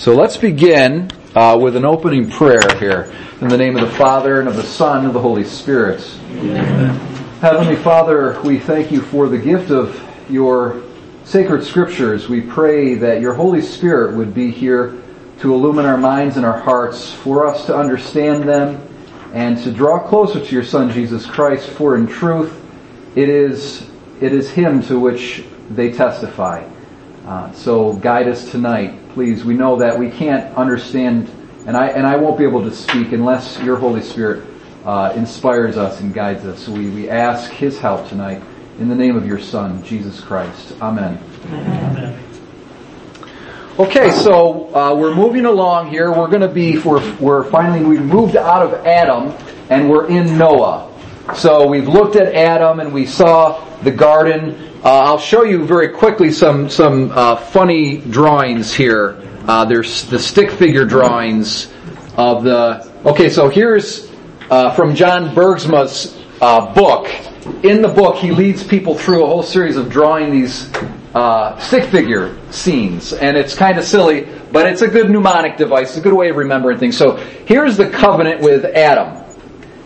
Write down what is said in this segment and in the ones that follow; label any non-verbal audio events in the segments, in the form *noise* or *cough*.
So let's begin uh, with an opening prayer here. In the name of the Father, and of the Son, and of the Holy Spirit. Amen. Heavenly Father, we thank you for the gift of your sacred scriptures. We pray that your Holy Spirit would be here to illumine our minds and our hearts, for us to understand them, and to draw closer to your Son, Jesus Christ, for in truth, it is, it is Him to which they testify. Uh, so guide us tonight, please. We know that we can't understand, and I and I won't be able to speak unless your Holy Spirit uh, inspires us and guides us. So we, we ask His help tonight in the name of your Son, Jesus Christ. Amen. Amen. Okay, so uh, we're moving along here. We're going to be we're, we're finally we've moved out of Adam and we're in Noah. So we've looked at Adam and we saw the garden uh, I'll show you very quickly some some uh, funny drawings here. Uh, there's the stick figure drawings of the. Okay, so here's uh, from John Bergsma's uh, book. In the book, he leads people through a whole series of drawing these uh, stick figure scenes, and it's kind of silly, but it's a good mnemonic device. It's a good way of remembering things. So here's the covenant with Adam,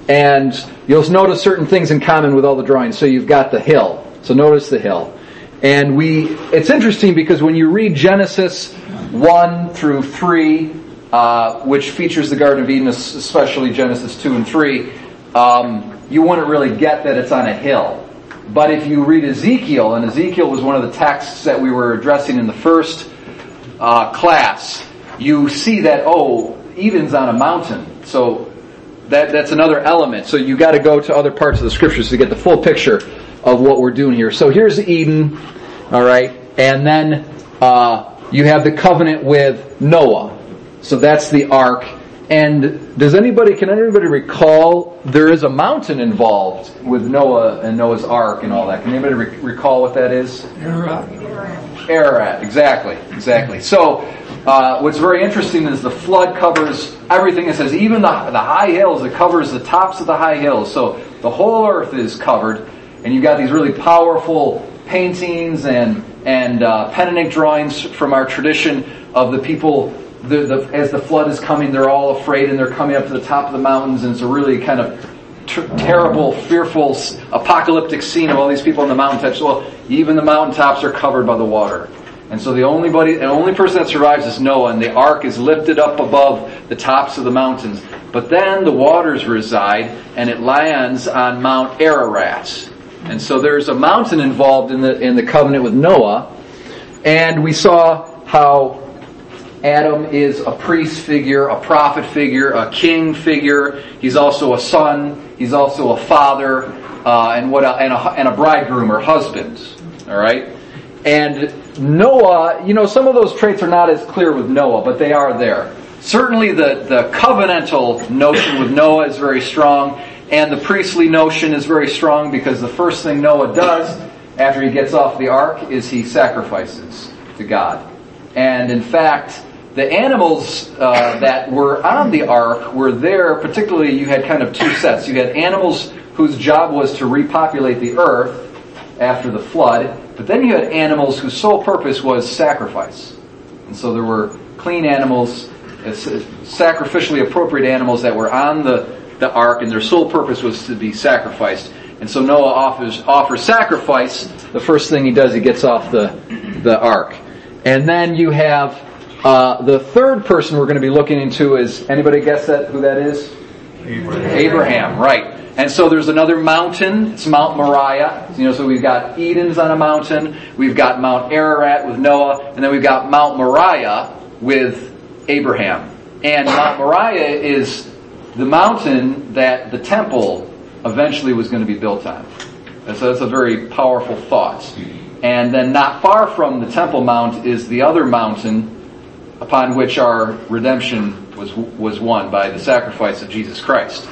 and you'll notice certain things in common with all the drawings. So you've got the hill so notice the hill. And we, it's interesting because when you read Genesis 1 through 3, uh, which features the Garden of Eden, especially Genesis 2 and 3, um, you wouldn't really get that it's on a hill. But if you read Ezekiel, and Ezekiel was one of the texts that we were addressing in the first uh, class, you see that, oh, Eden's on a mountain. So that, that's another element. So you got to go to other parts of the scriptures to get the full picture of what we're doing here. So here's Eden, all right, and then uh, you have the covenant with Noah. So that's the ark. And does anybody, can anybody recall, there is a mountain involved with Noah and Noah's ark and all that. Can anybody re- recall what that is? Ararat. Ararat, exactly, exactly. So, uh, what's very interesting is the flood covers everything. It says even the, the high hills, it covers the tops of the high hills. So, the whole earth is covered and you've got these really powerful paintings and and uh, pen and ink drawings from our tradition of the people. The, the, as the flood is coming, they're all afraid and they're coming up to the top of the mountains, and it's a really kind of ter- terrible, fearful, apocalyptic scene of all these people on the mountaintops. Well, even the mountaintops are covered by the water. And so the only body, the only person that survives is Noah, and the ark is lifted up above the tops of the mountains. But then the waters reside, and it lands on Mount Ararat. And so there's a mountain involved in the, in the covenant with Noah. And we saw how Adam is a priest figure, a prophet figure, a king figure. He's also a son. He's also a father, uh, and what and a, and a bridegroom or husband. All right. And Noah, you know, some of those traits are not as clear with Noah, but they are there. Certainly, the the covenantal notion with Noah is very strong, and the priestly notion is very strong because the first thing Noah does after he gets off the ark is he sacrifices to God. And in fact, the animals uh, that were on the ark were there, particularly you had kind of two sets. You had animals whose job was to repopulate the earth after the flood, but then you had animals whose sole purpose was sacrifice. And so there were clean animals, uh, sacrificially appropriate animals that were on the the ark, and their sole purpose was to be sacrificed. And so Noah offers offers sacrifice. The first thing he does, he gets off the the ark, and then you have uh, the third person we're going to be looking into is anybody guess that who that is? Abraham. Abraham, right? And so there's another mountain. It's Mount Moriah. You know, so we've got Eden's on a mountain. We've got Mount Ararat with Noah, and then we've got Mount Moriah with Abraham. And Mount Moriah is the mountain that the temple eventually was going to be built on. And so that's a very powerful thought. And then not far from the Temple Mount is the other mountain upon which our redemption was, was won by the sacrifice of Jesus Christ.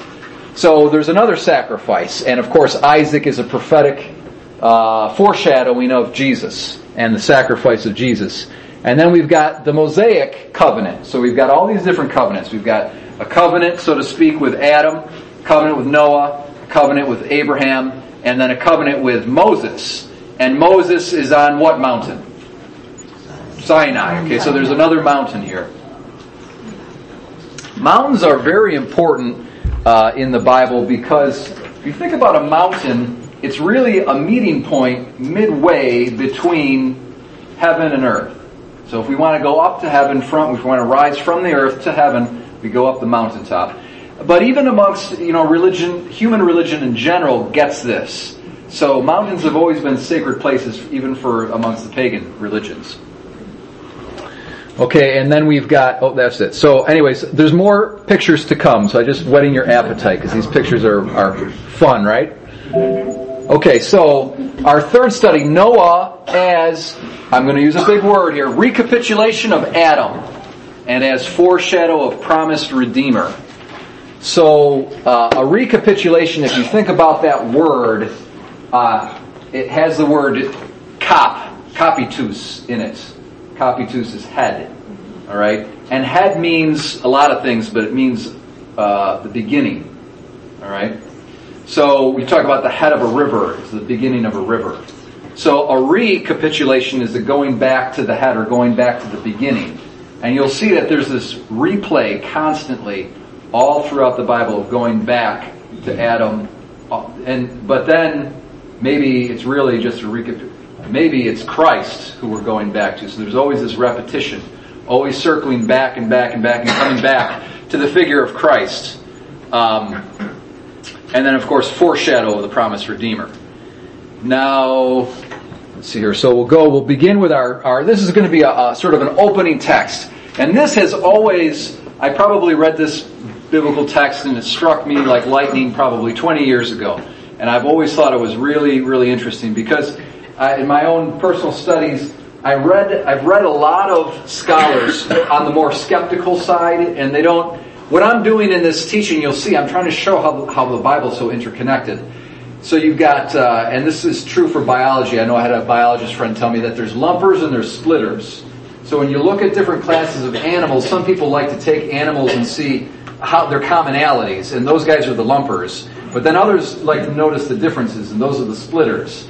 So there's another sacrifice. And of course, Isaac is a prophetic uh, foreshadowing of Jesus and the sacrifice of Jesus. And then we've got the Mosaic covenant. So we've got all these different covenants. We've got a covenant, so to speak, with Adam, covenant with Noah, covenant with Abraham, and then a covenant with Moses. And Moses is on what mountain? Sinai. Okay, so there's another mountain here. Mountains are very important uh, in the Bible because if you think about a mountain, it's really a meeting point midway between heaven and earth. So if we want to go up to heaven from, if we want to rise from the earth to heaven, we go up the mountaintop. But even amongst, you know, religion, human religion in general gets this. So mountains have always been sacred places even for amongst the pagan religions. Okay, and then we've got, oh, that's it. So anyways, there's more pictures to come, so I just whetting your appetite, because these pictures are, are fun, right? Okay, so our third study, Noah as, I'm going to use a big word here, recapitulation of Adam, and as foreshadow of promised Redeemer. So, uh, a recapitulation, if you think about that word, uh, it has the word kop, kopitus in it. Kopitus is head. All right? And head means a lot of things, but it means uh, the beginning. All right? So we talk about the head of a river. It's the beginning of a river. So a recapitulation is the going back to the head or going back to the beginning. And you'll see that there's this replay constantly all throughout the Bible of going back to Adam. And, but then maybe it's really just a recapitulation maybe it's Christ who we're going back to. So there's always this repetition, always circling back and back and back and coming back to the figure of Christ. Um, and then, of course, foreshadow of the promised Redeemer. Now, let's see here. So we'll go, we'll begin with our, our this is going to be a, a sort of an opening text. And this has always, I probably read this biblical text and it struck me like lightning probably 20 years ago. And I've always thought it was really, really interesting because in my own personal studies, I read, I've read a lot of scholars on the more skeptical side, and they don't, what I'm doing in this teaching, you'll see, I'm trying to show how, how the Bible's so interconnected. So you've got, uh, and this is true for biology. I know I had a biologist friend tell me that there's lumpers and there's splitters. So when you look at different classes of animals, some people like to take animals and see how their commonalities, and those guys are the lumpers. But then others like to notice the differences, and those are the splitters.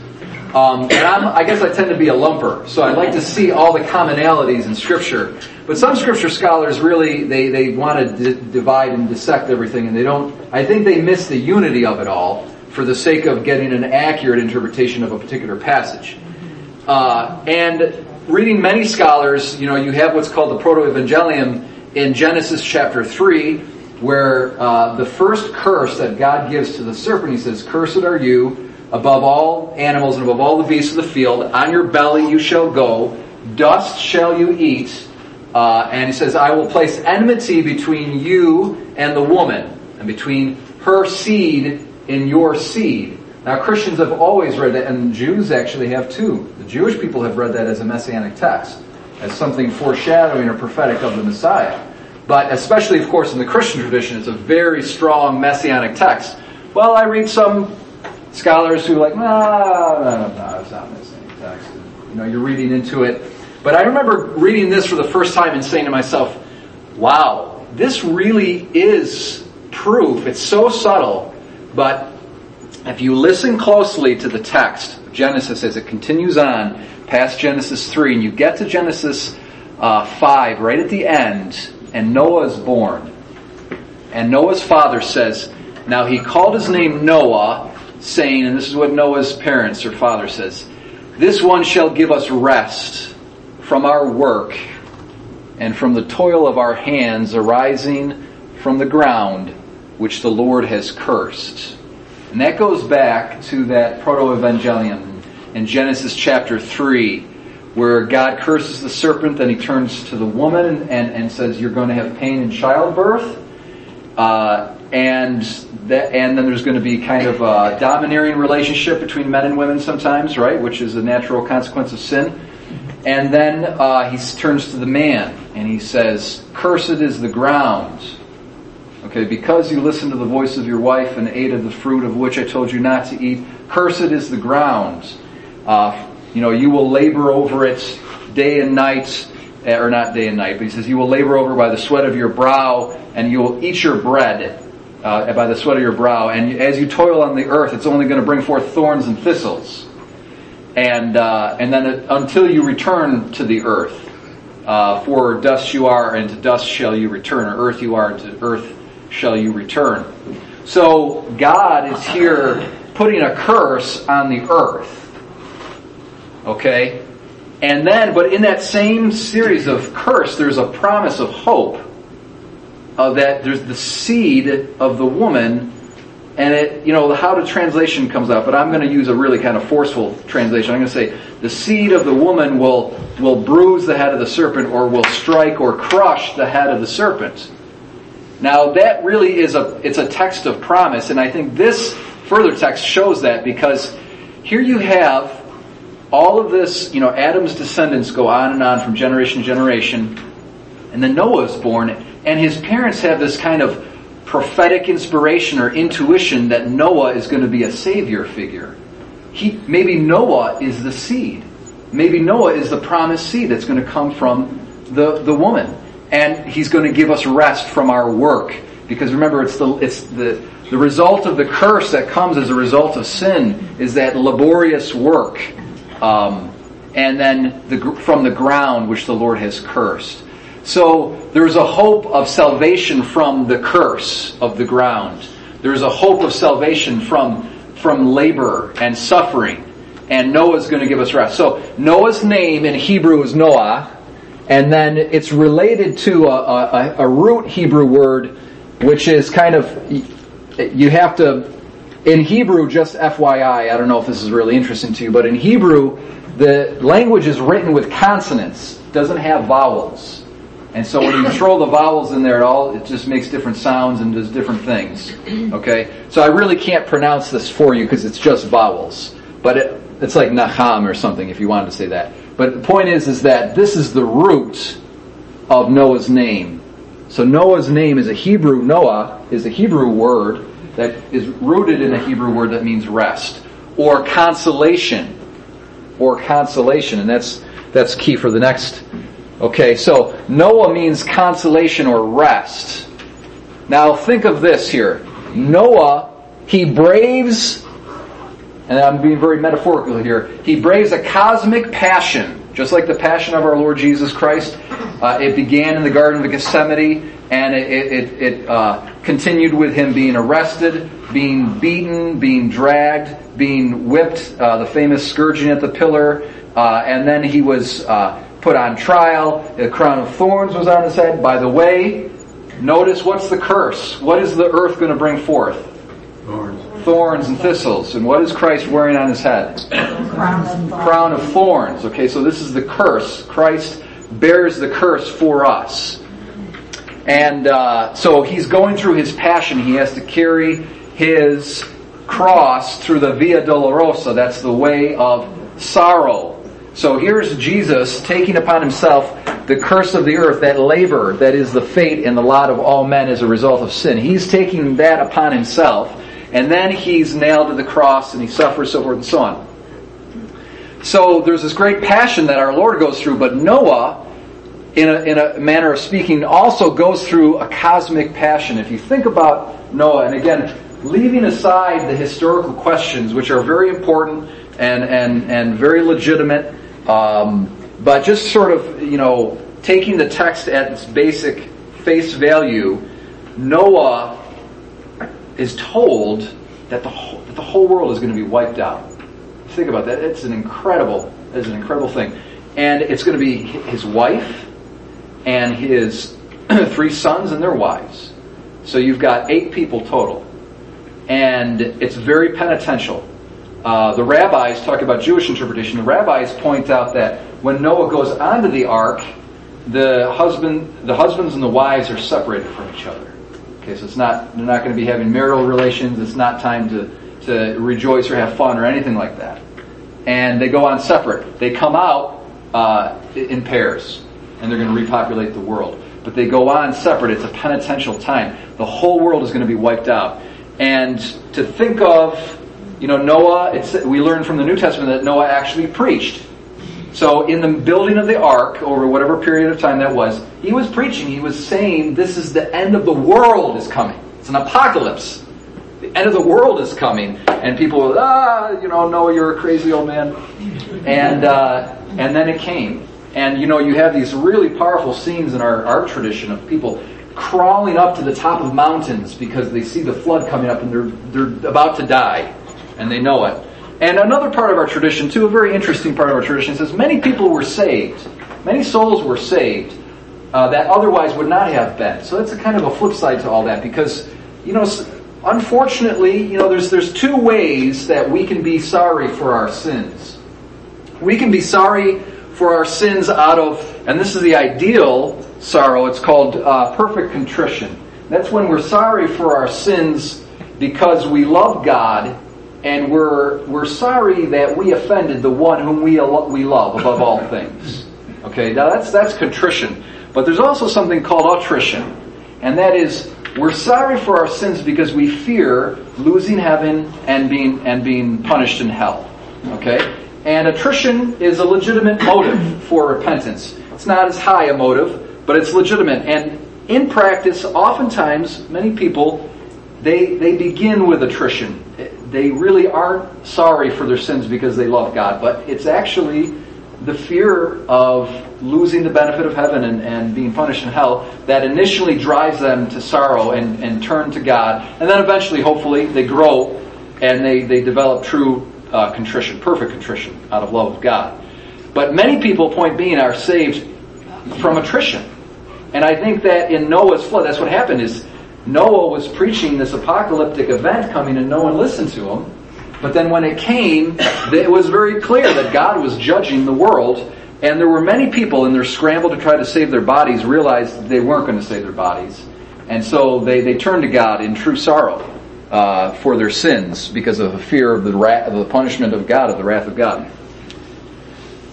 Um, and I'm, I guess I tend to be a lumper, so I like to see all the commonalities in Scripture. But some Scripture scholars really they they want to d- divide and dissect everything, and they don't. I think they miss the unity of it all for the sake of getting an accurate interpretation of a particular passage. Uh, and reading many scholars, you know, you have what's called the Proto-Evangelium in Genesis chapter three, where uh, the first curse that God gives to the serpent, He says, "Cursed are you." Above all animals and above all the beasts of the field. On your belly you shall go, dust shall you eat. Uh, and he says, I will place enmity between you and the woman, and between her seed and your seed. Now Christians have always read that, and Jews actually have too. The Jewish people have read that as a messianic text, as something foreshadowing or prophetic of the Messiah. But especially, of course, in the Christian tradition, it's a very strong messianic text. Well, I read some scholars who are like, no, no, no, no, it's not missing text. You know, you're reading into it. But I remember reading this for the first time and saying to myself, wow, this really is proof. It's so subtle, but if you listen closely to the text, Genesis as it continues on past Genesis 3, and you get to Genesis uh, 5 right at the end, and Noah is born. And Noah's father says, Now he called his name Noah, saying, and this is what Noah's parents or father says, this one shall give us rest from our work and from the toil of our hands arising from the ground which the Lord has cursed. And that goes back to that proto-evangelium in Genesis chapter 3, where God curses the serpent, then he turns to the woman and, and says, You're going to have pain in childbirth. Uh, and that, and then there's going to be kind of a domineering relationship between men and women sometimes, right? Which is a natural consequence of sin. And then uh, he turns to the man and he says, "Cursed is the ground." Okay, because you listened to the voice of your wife and ate of the fruit of which I told you not to eat. Cursed is the ground. Uh, you know, you will labor over it day and night, eh, or not day and night, but he says, you will labor over by the sweat of your brow, and you will eat your bread uh, by the sweat of your brow. And as you toil on the earth, it's only going to bring forth thorns and thistles. And uh, and then it, until you return to the earth, uh, for dust you are, and to dust shall you return, or earth you are, and to earth shall you return. So God is here putting a curse on the earth. Okay? And then, but in that same series of curse, there's a promise of hope. That there's the seed of the woman, and it, you know, how the translation comes out, but I'm going to use a really kind of forceful translation. I'm going to say, the seed of the woman will, will bruise the head of the serpent, or will strike or crush the head of the serpent. Now that really is a, it's a text of promise, and I think this further text shows that because here you have all of this, you know, Adam's descendants go on and on from generation to generation, and then Noah is born, and his parents have this kind of prophetic inspiration or intuition that Noah is going to be a savior figure. He, maybe Noah is the seed. Maybe Noah is the promised seed that's going to come from the, the woman. And he's going to give us rest from our work. Because remember, it's the, it's the, the result of the curse that comes as a result of sin is that laborious work um, and then the, from the ground which the Lord has cursed. So there's a hope of salvation from the curse of the ground. There's a hope of salvation from, from labor and suffering. And Noah's going to give us rest. So Noah's name in Hebrew is Noah, and then it's related to a, a, a root Hebrew word, which is kind of, you have to in Hebrew, just FYI, I don't know if this is really interesting to you, but in Hebrew, the language is written with consonants, doesn't have vowels. And so when you throw the vowels in there at all, it just makes different sounds and does different things. Okay? So I really can't pronounce this for you because it's just vowels. But it, it's like Naham or something if you wanted to say that. But the point is, is that this is the root of Noah's name. So Noah's name is a Hebrew, Noah is a Hebrew word that is rooted in a Hebrew word that means rest or consolation or consolation and that's that's key for the next okay so Noah means consolation or rest. Now think of this here. Noah he braves and I'm being very metaphorical here. He braves a cosmic passion just like the passion of our Lord Jesus Christ. Uh, it began in the Garden of Gethsemane and it, it, it uh, continued with him being arrested, being beaten, being dragged, being whipped, uh, the famous scourging at the pillar, uh, and then he was uh, put on trial. The crown of thorns was on his head. By the way, notice what's the curse? What is the earth going to bring forth? Thorns. Thorns and thistles. And what is Christ wearing on his head? Crown of thorns. Crown of thorns. Okay, so this is the curse. Christ bears the curse for us. And uh, so he's going through his passion. He has to carry his cross through the Via Dolorosa. That's the way of sorrow. So here's Jesus taking upon himself the curse of the earth, that labor that is the fate and the lot of all men as a result of sin. He's taking that upon himself, and then he's nailed to the cross and he suffers, so forth and so on. So there's this great passion that our Lord goes through, but Noah in a, in a manner of speaking, also goes through a cosmic passion. If you think about Noah, and again, leaving aside the historical questions, which are very important and, and, and very legitimate, um, but just sort of, you know, taking the text at its basic face value, Noah is told that the whole, that the whole world is going to be wiped out. Think about that. It's an incredible, it's an incredible thing. And it's going to be his wife, and his *clears throat* three sons and their wives. So you've got eight people total. And it's very penitential. Uh, the rabbis talk about Jewish interpretation. The rabbis point out that when Noah goes onto the ark, the husband, the husbands and the wives are separated from each other. Okay, so it's not they're not going to be having marital relations. It's not time to to rejoice or have fun or anything like that. And they go on separate. They come out uh, in pairs and they're going to repopulate the world. But they go on separate. It's a penitential time. The whole world is going to be wiped out. And to think of, you know, Noah, we learn from the New Testament that Noah actually preached. So in the building of the ark, over whatever period of time that was, he was preaching. He was saying, this is the end of the world is coming. It's an apocalypse. The end of the world is coming. And people were, ah, you know, Noah, you're a crazy old man. And, uh, and then it came And you know, you have these really powerful scenes in our art tradition of people crawling up to the top of mountains because they see the flood coming up and they're, they're about to die and they know it. And another part of our tradition, too, a very interesting part of our tradition, says many people were saved, many souls were saved uh, that otherwise would not have been. So that's a kind of a flip side to all that because, you know, unfortunately, you know, there's, there's two ways that we can be sorry for our sins. We can be sorry for our sins out of, and this is the ideal sorrow, it's called uh, perfect contrition. That's when we're sorry for our sins because we love God and we're, we're sorry that we offended the one whom we, we love above all *laughs* things. Okay, now that's, that's contrition. But there's also something called attrition. And that is, we're sorry for our sins because we fear losing heaven and being, and being punished in hell. Okay? And attrition is a legitimate motive for repentance. It's not as high a motive, but it's legitimate. And in practice, oftentimes, many people, they, they begin with attrition. They really aren't sorry for their sins because they love God, but it's actually the fear of losing the benefit of heaven and, and being punished in hell that initially drives them to sorrow and, and turn to God. And then eventually, hopefully, they grow and they, they develop true uh, contrition, perfect contrition out of love of God. But many people, point being, are saved from attrition. And I think that in Noah's flood, that's what happened is Noah was preaching this apocalyptic event coming and no one listened to him. But then when it came, it was very clear that God was judging the world and there were many people in their scramble to try to save their bodies realized they weren't going to save their bodies. And so they, they turned to God in true sorrow uh, for their sins because of the fear of the, wrath, of the punishment of God, of the wrath of God.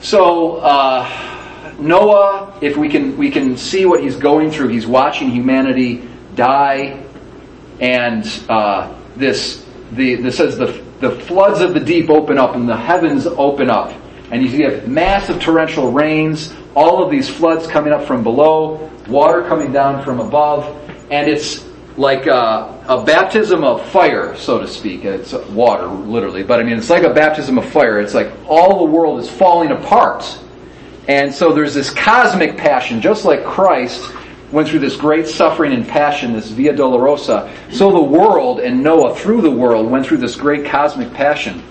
So, uh, Noah, if we can, we can see what he's going through, he's watching humanity die, and uh, this, the, this says the, the floods of the deep open up and the heavens open up. And you have massive torrential rains, all of these floods coming up from below, water coming down from above, and it's like a, a, baptism of fire, so to speak. It's water, literally, but I mean, it's like a baptism of fire. It's like all the world is falling apart. And so there's this cosmic passion, just like Christ went through this great suffering and passion, this Via Dolorosa. So the world and Noah, through the world, went through this great cosmic passion.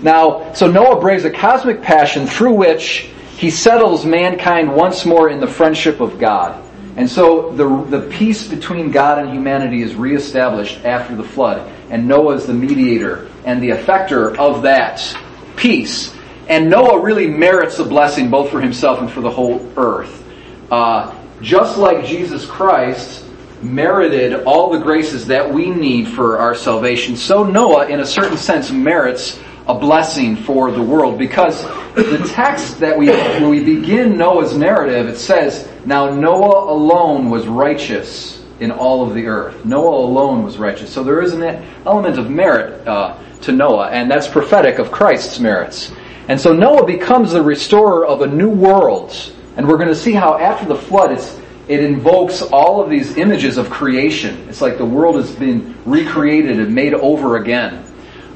Now, so Noah braves a cosmic passion through which he settles mankind once more in the friendship of God. And so the, the peace between God and humanity is reestablished after the flood. And Noah is the mediator and the effector of that peace. And Noah really merits a blessing both for himself and for the whole earth. Uh, just like Jesus Christ merited all the graces that we need for our salvation, so Noah, in a certain sense, merits a blessing for the world. Because the text that we when we begin Noah's narrative it says now Noah alone was righteous in all of the earth. Noah alone was righteous. So there is an element of merit uh, to Noah and that's prophetic of Christ's merits. And so Noah becomes the restorer of a new world and we're going to see how after the flood it's it invokes all of these images of creation. It's like the world has been recreated and made over again.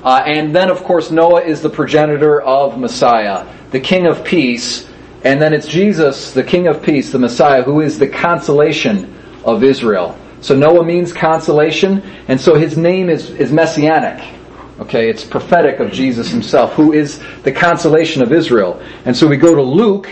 Uh, and then, of course, Noah is the progenitor of Messiah, the King of Peace. And then it's Jesus, the King of Peace, the Messiah, who is the consolation of Israel. So Noah means consolation, and so his name is, is messianic. Okay, it's prophetic of Jesus himself, who is the consolation of Israel. And so we go to Luke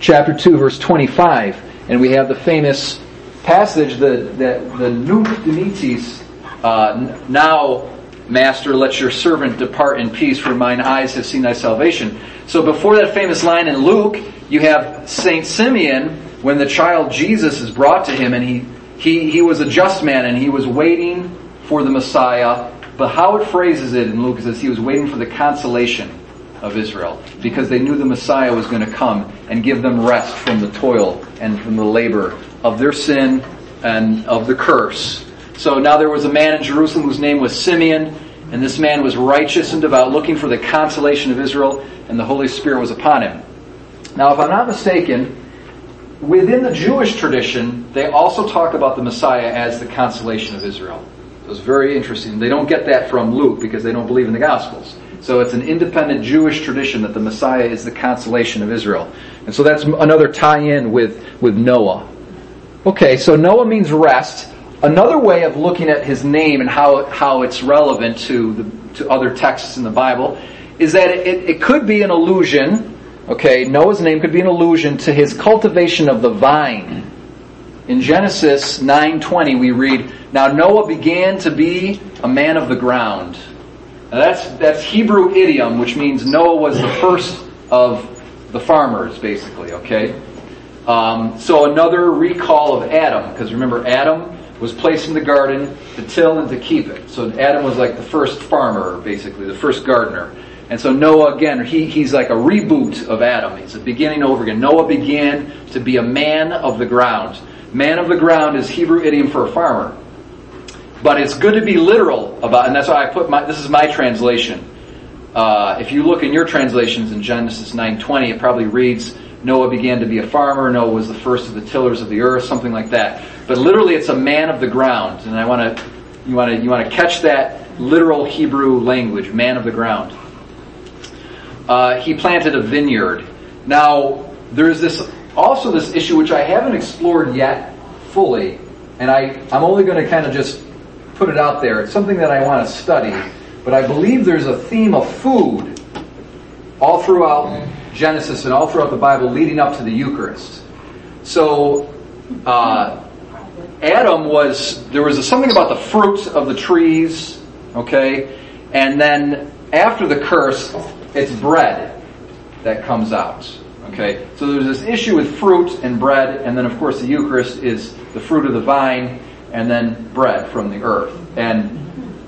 chapter 2, verse 25, and we have the famous passage that, that the Nunc Dimittis, uh, now Master, let your servant depart in peace, for mine eyes have seen thy salvation. So before that famous line in Luke, you have Saint Simeon, when the child Jesus is brought to him, and he, he, he was a just man, and he was waiting for the Messiah. But how it phrases it in Luke is he was waiting for the consolation of Israel, because they knew the Messiah was going to come and give them rest from the toil and from the labor of their sin and of the curse so now there was a man in Jerusalem whose name was Simeon, and this man was righteous and devout, looking for the consolation of Israel, and the Holy Spirit was upon him. Now, if I'm not mistaken, within the Jewish tradition, they also talk about the Messiah as the consolation of Israel. It was very interesting. They don't get that from Luke because they don't believe in the Gospels. So it's an independent Jewish tradition that the Messiah is the consolation of Israel. And so that's another tie-in with, with Noah. Okay, so Noah means rest. Another way of looking at his name and how, how it's relevant to, the, to other texts in the Bible is that it, it could be an allusion, okay, Noah's name could be an allusion to his cultivation of the vine. In Genesis 9.20 we read, Now Noah began to be a man of the ground. Now that's, that's Hebrew idiom, which means Noah was the first of the farmers, basically, okay? Um, so another recall of Adam, because remember Adam was placed in the garden to till and to keep it. So Adam was like the first farmer, basically, the first gardener. And so Noah, again, he, he's like a reboot of Adam. It's a beginning over again. Noah began to be a man of the ground. Man of the ground is Hebrew idiom for a farmer. But it's good to be literal about, and that's why I put my, this is my translation. Uh, if you look in your translations in Genesis 9.20, it probably reads, Noah began to be a farmer, Noah was the first of the tillers of the earth, something like that. But literally it's a man of the ground, and I want to, you want to, you want to catch that literal Hebrew language, man of the ground. Uh, he planted a vineyard. Now, there's this, also this issue which I haven't explored yet fully, and I, I'm only going to kind of just put it out there. It's something that I want to study, but I believe there's a theme of food all throughout Genesis and all throughout the Bible leading up to the Eucharist. So, uh, Adam was, there was a, something about the fruit of the trees, okay? And then after the curse, it's bread that comes out. Okay, so there's this issue with fruit and bread, and then of course the Eucharist is the fruit of the vine, and then bread from the earth. And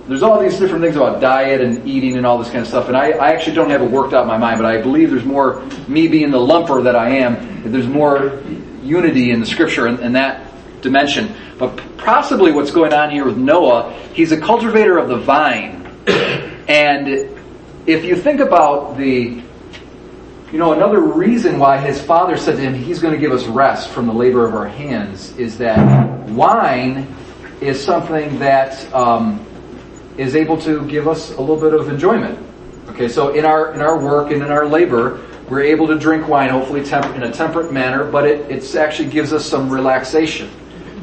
there's all these different things about diet and eating and all this kind of stuff, and I, I actually don't have it worked out in my mind, but I believe there's more, me being the lumper that I am, there's more unity in the scripture in that dimension. But possibly what's going on here with Noah, he's a cultivator of the vine. *coughs* And if you think about the you know, another reason why his father said to him, He's going to give us rest from the labor of our hands, is that wine is something that um, is able to give us a little bit of enjoyment. Okay, so in our in our work and in our labor, we're able to drink wine, hopefully temp- in a temperate manner, but it it's actually gives us some relaxation.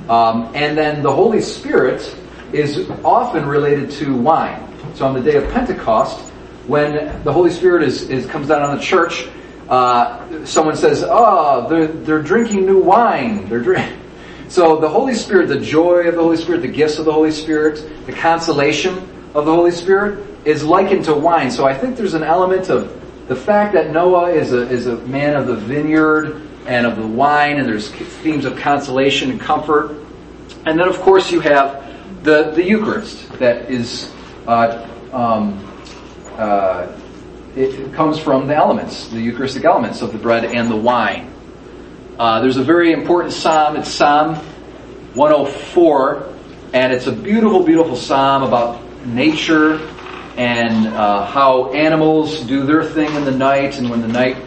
Um, and then the Holy Spirit is often related to wine. So on the day of Pentecost, when the Holy Spirit is, is comes down on the church, uh, someone says, "Oh, they're they're drinking new wine. They're drink." *laughs* So the Holy Spirit, the joy of the Holy Spirit, the gifts of the Holy Spirit, the consolation of the Holy Spirit is likened to wine. So I think there's an element of the fact that Noah is a is a man of the vineyard and of the wine, and there's themes of consolation and comfort, and then of course you have the the Eucharist that is. Uh, um, uh, it comes from the elements, the Eucharistic elements of the bread and the wine. Uh, there's a very important psalm. It's Psalm 104, and it's a beautiful, beautiful psalm about nature and uh, how animals do their thing in the night, and when the night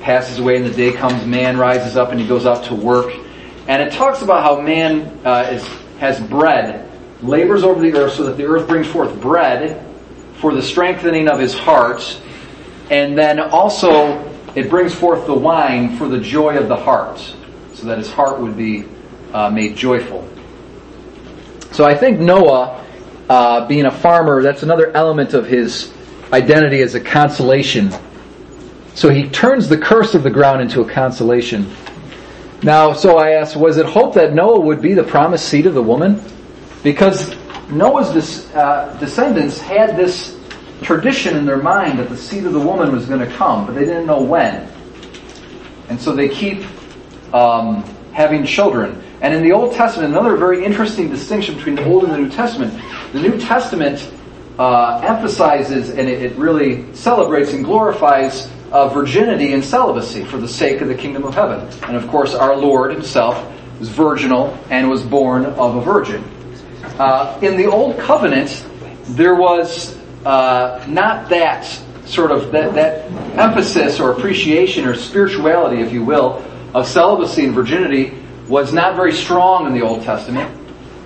passes away and the day comes, man rises up and he goes out to work. And it talks about how man uh, is, has bread, labors over the earth so that the earth brings forth bread for the strengthening of his heart, and then also it brings forth the wine for the joy of the heart, so that his heart would be uh, made joyful. So I think Noah, uh, being a farmer, that's another element of his identity as a consolation. So he turns the curse of the ground into a consolation. Now, so I asked, was it hope that Noah would be the promised seed of the woman? Because Noah's uh, descendants had this tradition in their mind that the seed of the woman was going to come, but they didn't know when. And so they keep um, having children. And in the Old Testament, another very interesting distinction between the Old and the New Testament, the New Testament uh, emphasizes and it, it, really celebrates and glorifies uh, virginity and celibacy for the sake of the kingdom of heaven. And of course, our Lord himself was virginal and was born of a virgin. Uh, in the Old Covenant, there was uh, not that sort of that, that emphasis or appreciation or spirituality, if you will, of celibacy and virginity was not very strong in the Old Testament.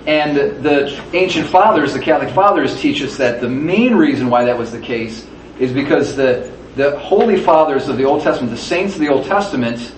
And the ancient fathers, the Catholic fathers, teach us that the main reason why that was the case is because the, the holy fathers of the Old Testament, the saints of the Old Testament,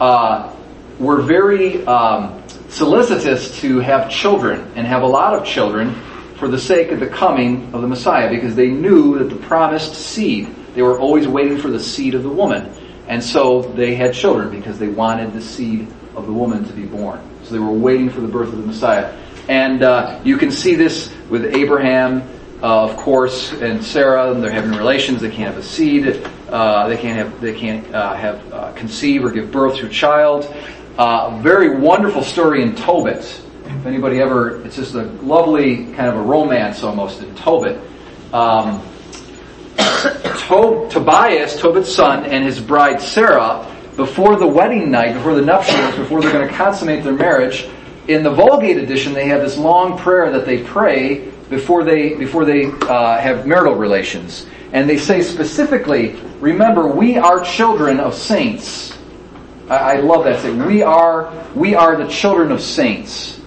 uh, were very um, solicitous to have children and have a lot of children for the sake of the coming of the Messiah because they knew that the promised seed, they were always waiting for the seed of the woman. And so they had children because they wanted the seed of the woman to be born. So they were waiting for the birth of the Messiah. And uh, you can see this with Abraham, uh, of course, and Sarah. And they're having relations. They can't have a seed. Uh, they can't have they can't uh, have uh, conceive or give birth to a child. Uh, very wonderful story in Tobit. If anybody ever, it's just a lovely kind of a romance almost in Tobit. Um, Tobias, Tobit's son, and his bride Sarah, before the wedding night, before the nuptials, before they're going to consummate their marriage, in the Vulgate edition, they have this long prayer that they pray before they before they uh, have marital relations, and they say specifically, "Remember, we are children of saints." I, I love that saying. We are we are the children of saints,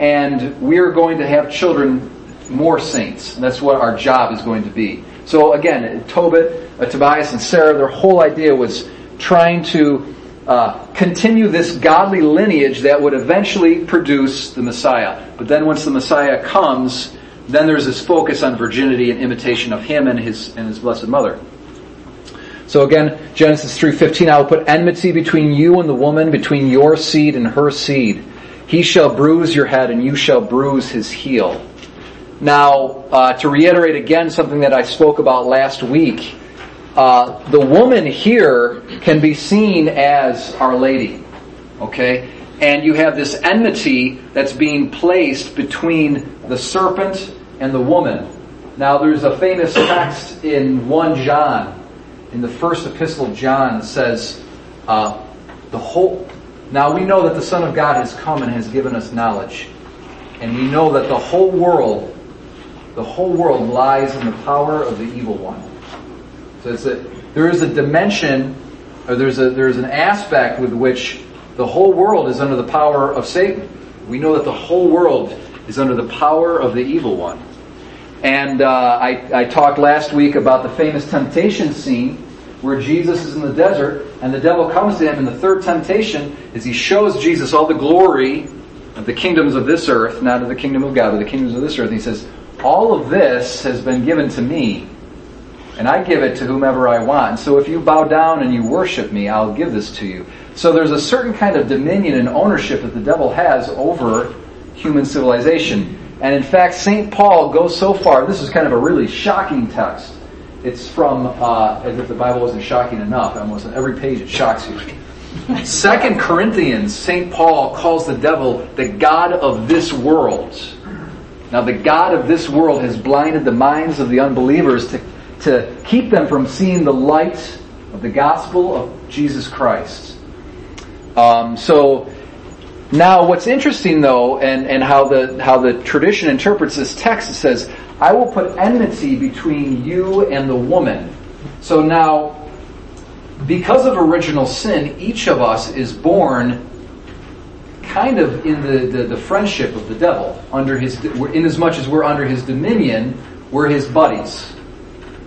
and we are going to have children more saints. And that's what our job is going to be. So again, Tobit, uh, Tobias, and Sarah, their whole idea was trying to uh, continue this godly lineage that would eventually produce the Messiah. But then once the Messiah comes, then there's this focus on virginity and imitation of him and his and his blessed mother. So again, Genesis 3:15, I will put enmity between you and the woman, between your seed and her seed. He shall bruise your head and you shall bruise his heel. Now, uh, to reiterate again something that I spoke about last week, uh, the woman here can be seen as Our Lady. Okay? And you have this enmity that's being placed between the serpent and the woman. Now, there's a famous text in 1 John, in the first epistle of John, says, uh, the whole. Now, we know that the Son of God has come and has given us knowledge. And we know that the whole world, the whole world lies in the power of the evil one. So it's a, there is a dimension, or there's a there's an aspect with which the whole world is under the power of Satan. We know that the whole world is under the power of the evil one. And uh, I, I talked last week about the famous temptation scene where Jesus is in the desert and the devil comes to him in the third temptation is he shows Jesus all the glory of the kingdoms of this earth, not of the kingdom of God, but the kingdoms of this earth. And he says, all of this has been given to me and I give it to whomever I want. So if you bow down and you worship me, I'll give this to you. So there's a certain kind of dominion and ownership that the devil has over human civilization. And in fact, St. Paul goes so far, this is kind of a really shocking text. It's from, uh, as if the Bible wasn't shocking enough, almost on every page it shocks you. Second Corinthians, St. Paul calls the devil the God of this world. Now the God of this world has blinded the minds of the unbelievers to to keep them from seeing the light of the gospel of Jesus Christ. Um, so now, what's interesting though, and, and how the how the tradition interprets this text, it says, "I will put enmity between you and the woman." So now, because of original sin, each of us is born kind of in the, the, the friendship of the devil, under his in as much as we're under his dominion, we're his buddies.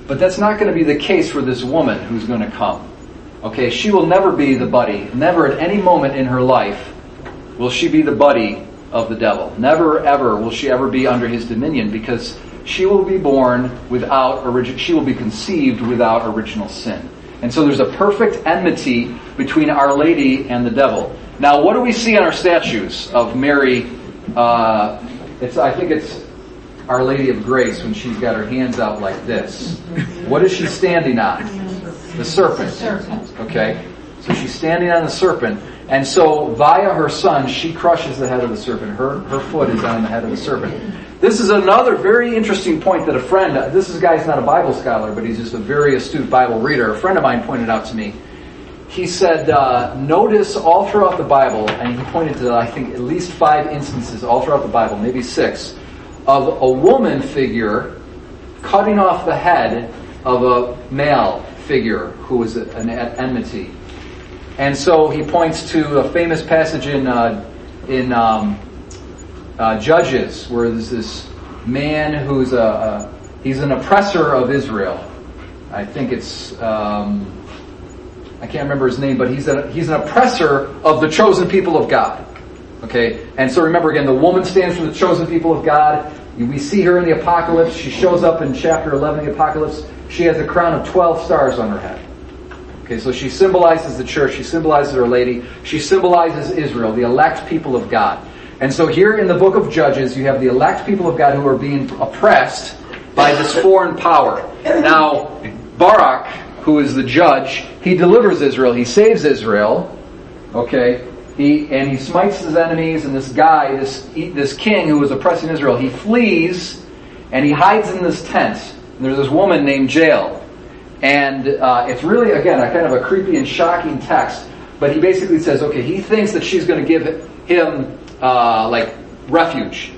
But that's not going to be the case for this woman who's going to come. Okay, she will never be the buddy. Never at any moment in her life will she be the buddy of the devil. Never ever will she ever be under his dominion because she will be born without origin, she will be conceived without original sin. And so there's a perfect enmity between Our Lady and the devil. Now, what do we see on our statues of Mary? Uh, it's, I think it's our Lady of Grace when she's got her hands out like this. What is she standing on? The serpent. Okay? So she's standing on the serpent. And so via her son, she crushes the head of the serpent. Her, her foot is on the head of the serpent. This is another very interesting point that a friend, this is, guy's not a Bible scholar, but he's just a very astute Bible reader. A friend of mine pointed out to me. He said, uh, notice all throughout the Bible, and he pointed to, I think, at least five instances all throughout the Bible, maybe six, of a woman figure cutting off the head of a male figure who was an enmity. And so he points to a famous passage in uh, in um, uh, Judges where there's this man who's a, a, he's an oppressor of Israel, I think it's, um, I can't remember his name, but he's a, he's an oppressor of the chosen people of God. Okay, and so remember again, the woman stands for the chosen people of God. We see her in the apocalypse. She shows up in chapter 11 of the apocalypse. She has a crown of 12 stars on her head. Okay, so she symbolizes the church. She symbolizes Our Lady. She symbolizes Israel, the elect people of God. And so here in the book of Judges, you have the elect people of God who are being oppressed by this foreign power. Now, Barak, who is the judge, he delivers Israel. He saves Israel. Okay, he and he smites his enemies. And this guy, this this king who was oppressing Israel, he flees and he hides in this tent. And there's this woman named Jael. And uh, it's really, again, a kind of a creepy and shocking text. But he basically says, okay, he thinks that she's going to give him, uh, like, refuge.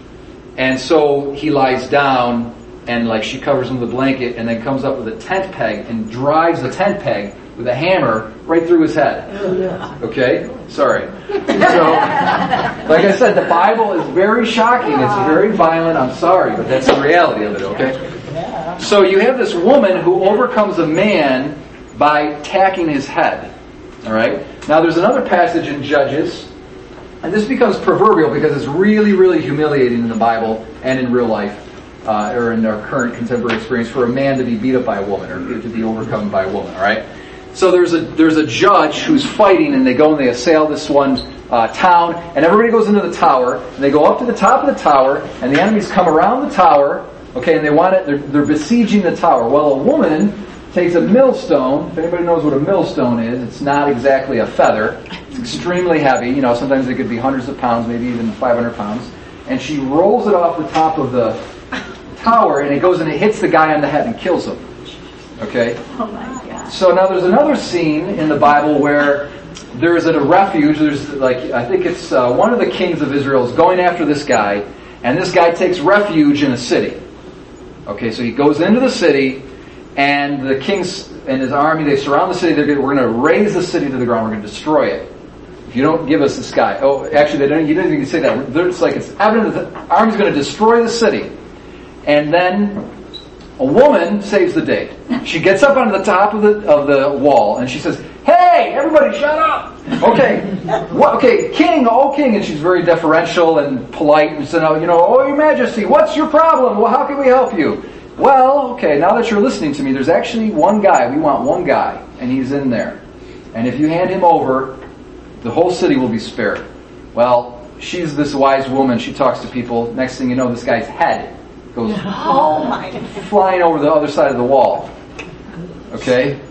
And so he lies down and, like, she covers him with a blanket and then comes up with a tent peg and drives the tent peg with a hammer right through his head. *laughs* Okay? Sorry. So, like I said, the Bible is very shocking. It's very violent. I'm sorry, but that's the reality of it, okay? So you have this woman who overcomes a man by tacking his head. Alright? Now there's another passage in Judges, and this becomes proverbial because it's really, really humiliating in the Bible and in real life, uh, or in our current contemporary experience, for a man to be beat up by a woman or to be overcome by a woman. Alright? So there's a there's a judge who's fighting, and they go and they assail this one uh, town, and everybody goes into the tower, and they go up to the top of the tower, and the enemies come around the tower, Okay, and they want it, they're, they're besieging the tower. Well, a woman takes a millstone. If anybody knows what a millstone is, it's not exactly a feather. It's extremely heavy. You know, sometimes it could be hundreds of pounds, maybe even 500 pounds. And she rolls it off the top of the tower, and it goes and it hits the guy on the head and kills him. Okay? Oh my God. So now there's another scene in the Bible where there's a refuge. There's like I think it's uh, one of the kings of Israel is going after this guy, and this guy takes refuge in a city. Okay, so he goes into the city, and the kings and his army, they surround the city. They're going, we're going to raise the city to the ground. We're going to destroy it. You don't give us this guy. Oh, actually, they don't, you didn't even say that. It's like it's evident that the army's going to destroy the city. And then a woman saves the day. She gets up on the top of the, of the wall, and she says, Hey, everybody shut up! Okay, *laughs* what, okay, king, oh king, and she's very deferential and polite and said, oh, you know, oh your majesty, what's your problem? Well, how can we help you? Well, okay, now that you're listening to me, there's actually one guy, we want one guy, and he's in there. And if you hand him over, the whole city will be spared. Well, she's this wise woman, she talks to people, next thing you know, this guy's head goes *laughs* oh my. *laughs* flying over the other side of the wall. Okay?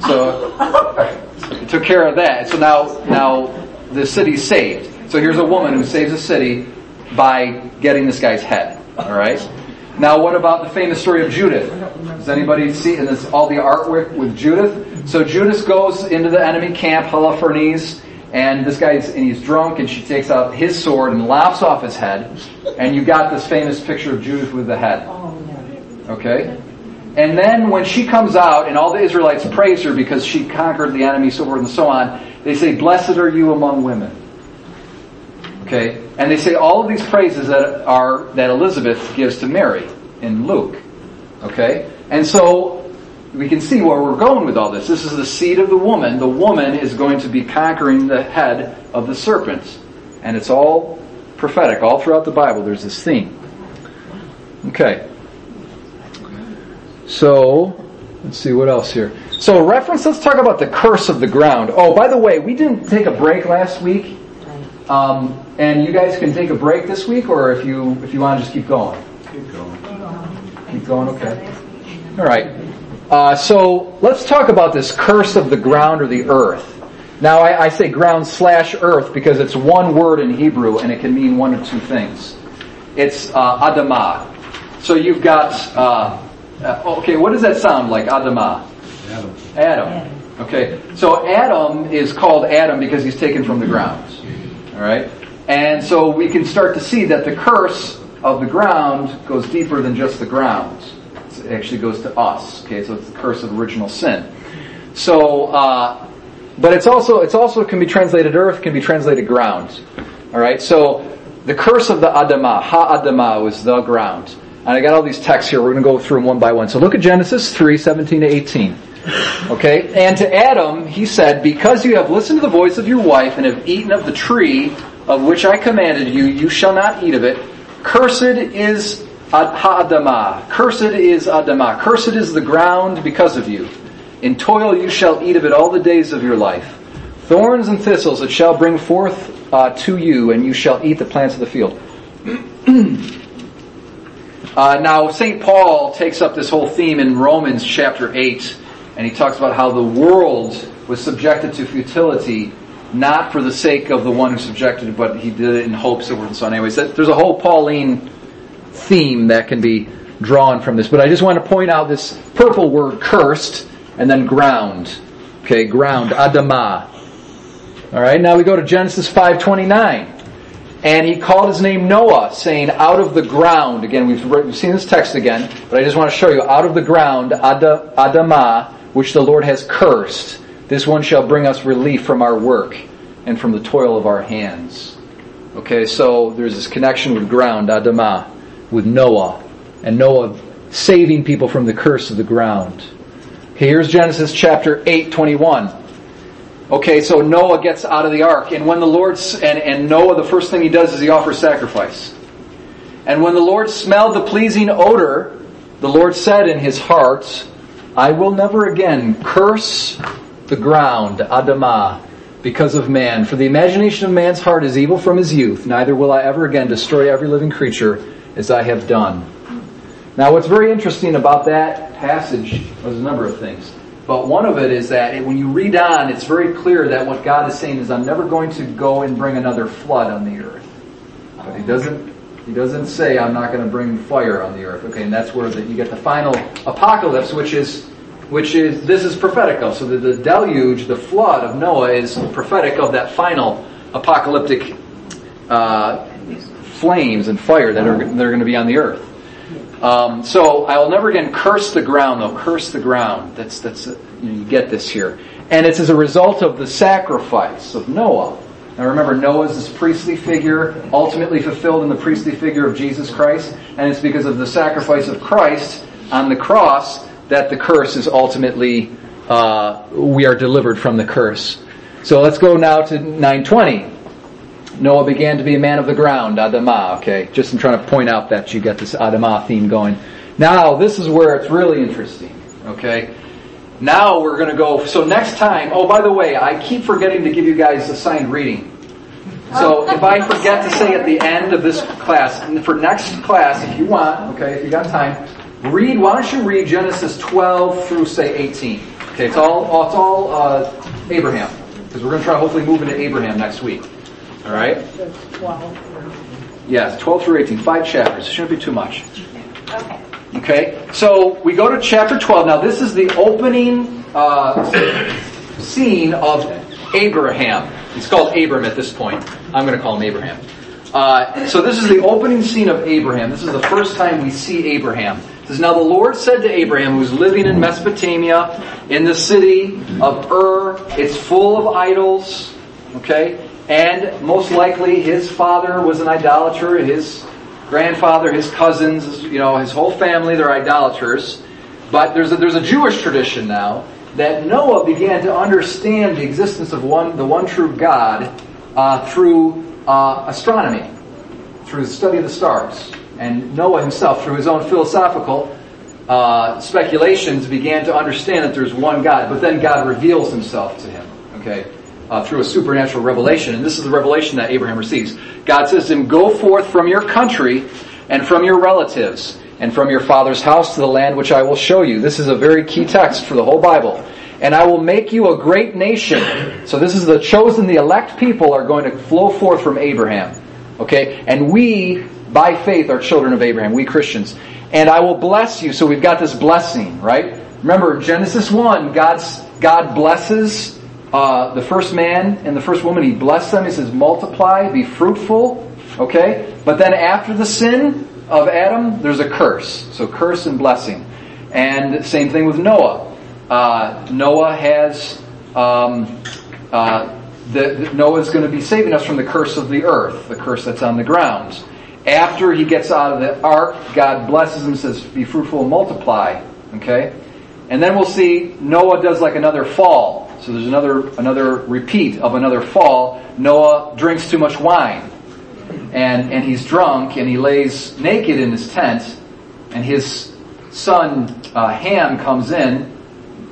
So *laughs* took care of that. So now now the city's saved. So here's a woman who saves a city by getting this guy's head. All right. Now, what about the famous story of Judith? Does anybody see? And this all the artwork with Judith. So Judith goes into the enemy camp, Holofernes, and this guy's and he's drunk, and she takes out his sword and lops off his head, and you got this famous picture of Judith with the head. Okay. And then when she comes out and all the Israelites praise her because she conquered the enemy, so forth and so on, they say, Blessed are you among women. Okay? And they say all of these praises that are, that Elizabeth gives to Mary in Luke. Okay? And so, we can see where we're going with all this. This is the seed of the woman. The woman is going to be conquering the head of the serpent. And it's all prophetic. All throughout the Bible, there's this theme. Okay. So, let's see what else here. So, reference, let's talk about the curse of the ground. Oh, by the way, we didn't take a break last week. Um, and you guys can take a break this week, or if you if you want to just keep going. Keep going. Keep going, okay. All right. Uh, so let's talk about this curse of the ground or the earth. Now I, I, say ground slash earth because it's one word in Hebrew and it can mean one of two things. It's uh, Adamah. So you've got uh, uh, okay, what does that sound like, Adamah? Adam. Adam. Okay, so Adam is called Adam because he's taken from the ground. All right, and so we can start to see that the curse of the ground goes deeper than just the ground. It actually goes to us. Okay, so it's the curse of original sin. So, uh, but it's also it's also can be translated earth, can be translated ground. All right, so the curse of the Adama, Ha Adama, was the ground. And I got all these texts here. We're going to go through them one by one. So look at Genesis 3, 17 to 18. Okay? And to Adam, he said, Because you have listened to the voice of your wife and have eaten of the tree of which I commanded you, you shall not eat of it. Cursed is Adamah. Cursed is Adamah. Cursed is the ground because of you. In toil you shall eat of it all the days of your life. Thorns and thistles it shall bring forth uh, to you, and you shall eat the plants of the field. *clears throat* uh, now, St. Paul takes up this whole theme in Romans chapter 8, and he talks about how the world was subjected to futility, not for the sake of the one who subjected it, but he did it in hopes that were the. Anyways, there's a whole Pauline theme that can be drawn from this. But I just want to point out this purple word, cursed, and then ground. Okay, ground, Adamah. All right, now we go to Genesis 5:29. And he called his name Noah, saying, out of the ground, again, we've, we've seen this text again, but I just want to show you, out of the ground, Adamah, which the Lord has cursed, this one shall bring us relief from our work and from the toil of our hands. Okay, so there's this connection with ground, Adamah with Noah, and Noah saving people from the curse of the ground. Okay, here's Genesis chapter 8, 21. Okay, so Noah gets out of the ark, and when the Lord, and, and Noah, the first thing he does is he offers sacrifice. And when the Lord smelled the pleasing odor, the Lord said in his heart, I will never again curse the ground, Adamah, because of man. For the imagination of man's heart is evil from his youth, neither will I ever again destroy every living creature as I have done. Now, what's very interesting about that passage was a number of things. But one of it is that when you read on, it's very clear that what God is saying is, I'm never going to go and bring another flood on the earth. But He doesn't. He doesn't say, I'm not going to bring fire on the earth. Okay, and that's where the, you get the final apocalypse, which is, which is, this is prophetical. So the, the deluge, the flood of Noah is prophetic of that final apocalyptic uh, flames and fire that are, that are going to be on the earth. Um, so I will never again curse the ground, though. Curse the ground. That's that's you, know, you get this here, and it's as a result of the sacrifice of Noah. Now remember, Noah is this priestly figure, ultimately fulfilled in the priestly figure of Jesus Christ, and it's because of the sacrifice of Christ on the cross that the curse is ultimately uh, we are delivered from the curse. So let's go now to 920. Noah began to be a man of the ground, Adamah, okay? Just I'm trying to point out that you get this Adamah theme going. Now, this is where it's really interesting, okay? Now we're going to go, so next time, oh, by the way, I keep forgetting to give you guys assigned reading. So if I forget to say at the end of this class, for next class, if you want, okay, if you got time, read, why don't you read Genesis 12 through, say, 18. Okay, it's all, it's all uh, Abraham. Because we're going to try hopefully move into Abraham next week. All right? Yes, 12 through 18. Five chapters. It shouldn't be too much. Okay. Okay, so we go to chapter 12. Now, this is the opening uh, scene of Abraham. It's called Abram at this point. I'm going to call him Abraham. Uh, so this is the opening scene of Abraham. This is the first time we see Abraham. It says, Now the Lord said to Abraham, who's living in Mesopotamia, in the city of Ur, it's full of idols, okay? And most likely his father was an idolater, his grandfather, his cousins, you know, his whole family, they're idolaters. But there's a, there's a Jewish tradition now that Noah began to understand the existence of one, the one true God uh, through uh, astronomy, through the study of the stars. And Noah himself, through his own philosophical uh, speculations, began to understand that there's one God. But then God reveals himself to him. Okay? Uh, through a supernatural revelation. And this is the revelation that Abraham receives. God says to him, Go forth from your country and from your relatives and from your father's house to the land which I will show you. This is a very key text for the whole Bible. And I will make you a great nation. So this is the chosen, the elect people are going to flow forth from Abraham. Okay? And we, by faith, are children of Abraham, we Christians. And I will bless you. So we've got this blessing, right? Remember, Genesis 1, God's, God blesses uh, the first man and the first woman, he blessed them. He says, multiply, be fruitful. Okay? But then after the sin of Adam, there's a curse. So curse and blessing. And same thing with Noah. Uh, Noah has, um, uh, the, the, Noah's going to be saving us from the curse of the earth, the curse that's on the ground. After he gets out of the ark, God blesses him, and says, be fruitful and multiply. Okay? And then we'll see Noah does like another fall. So there's another, another repeat of another fall. Noah drinks too much wine. And, and he's drunk and he lays naked in his tent and his son, uh, Ham comes in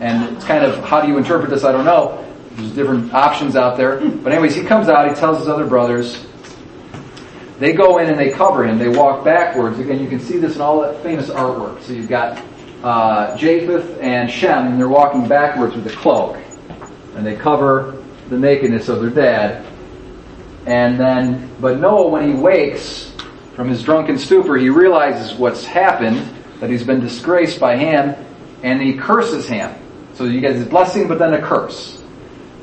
and it's kind of, how do you interpret this? I don't know. There's different options out there. But anyways, he comes out, he tells his other brothers, they go in and they cover him. They walk backwards. Again, you can see this in all that famous artwork. So you've got uh, Japheth and Shem, and they're walking backwards with a cloak. And they cover the nakedness of their dad. And then, but Noah, when he wakes from his drunken stupor, he realizes what's happened, that he's been disgraced by Ham, and he curses Ham. So you get his blessing, but then a curse.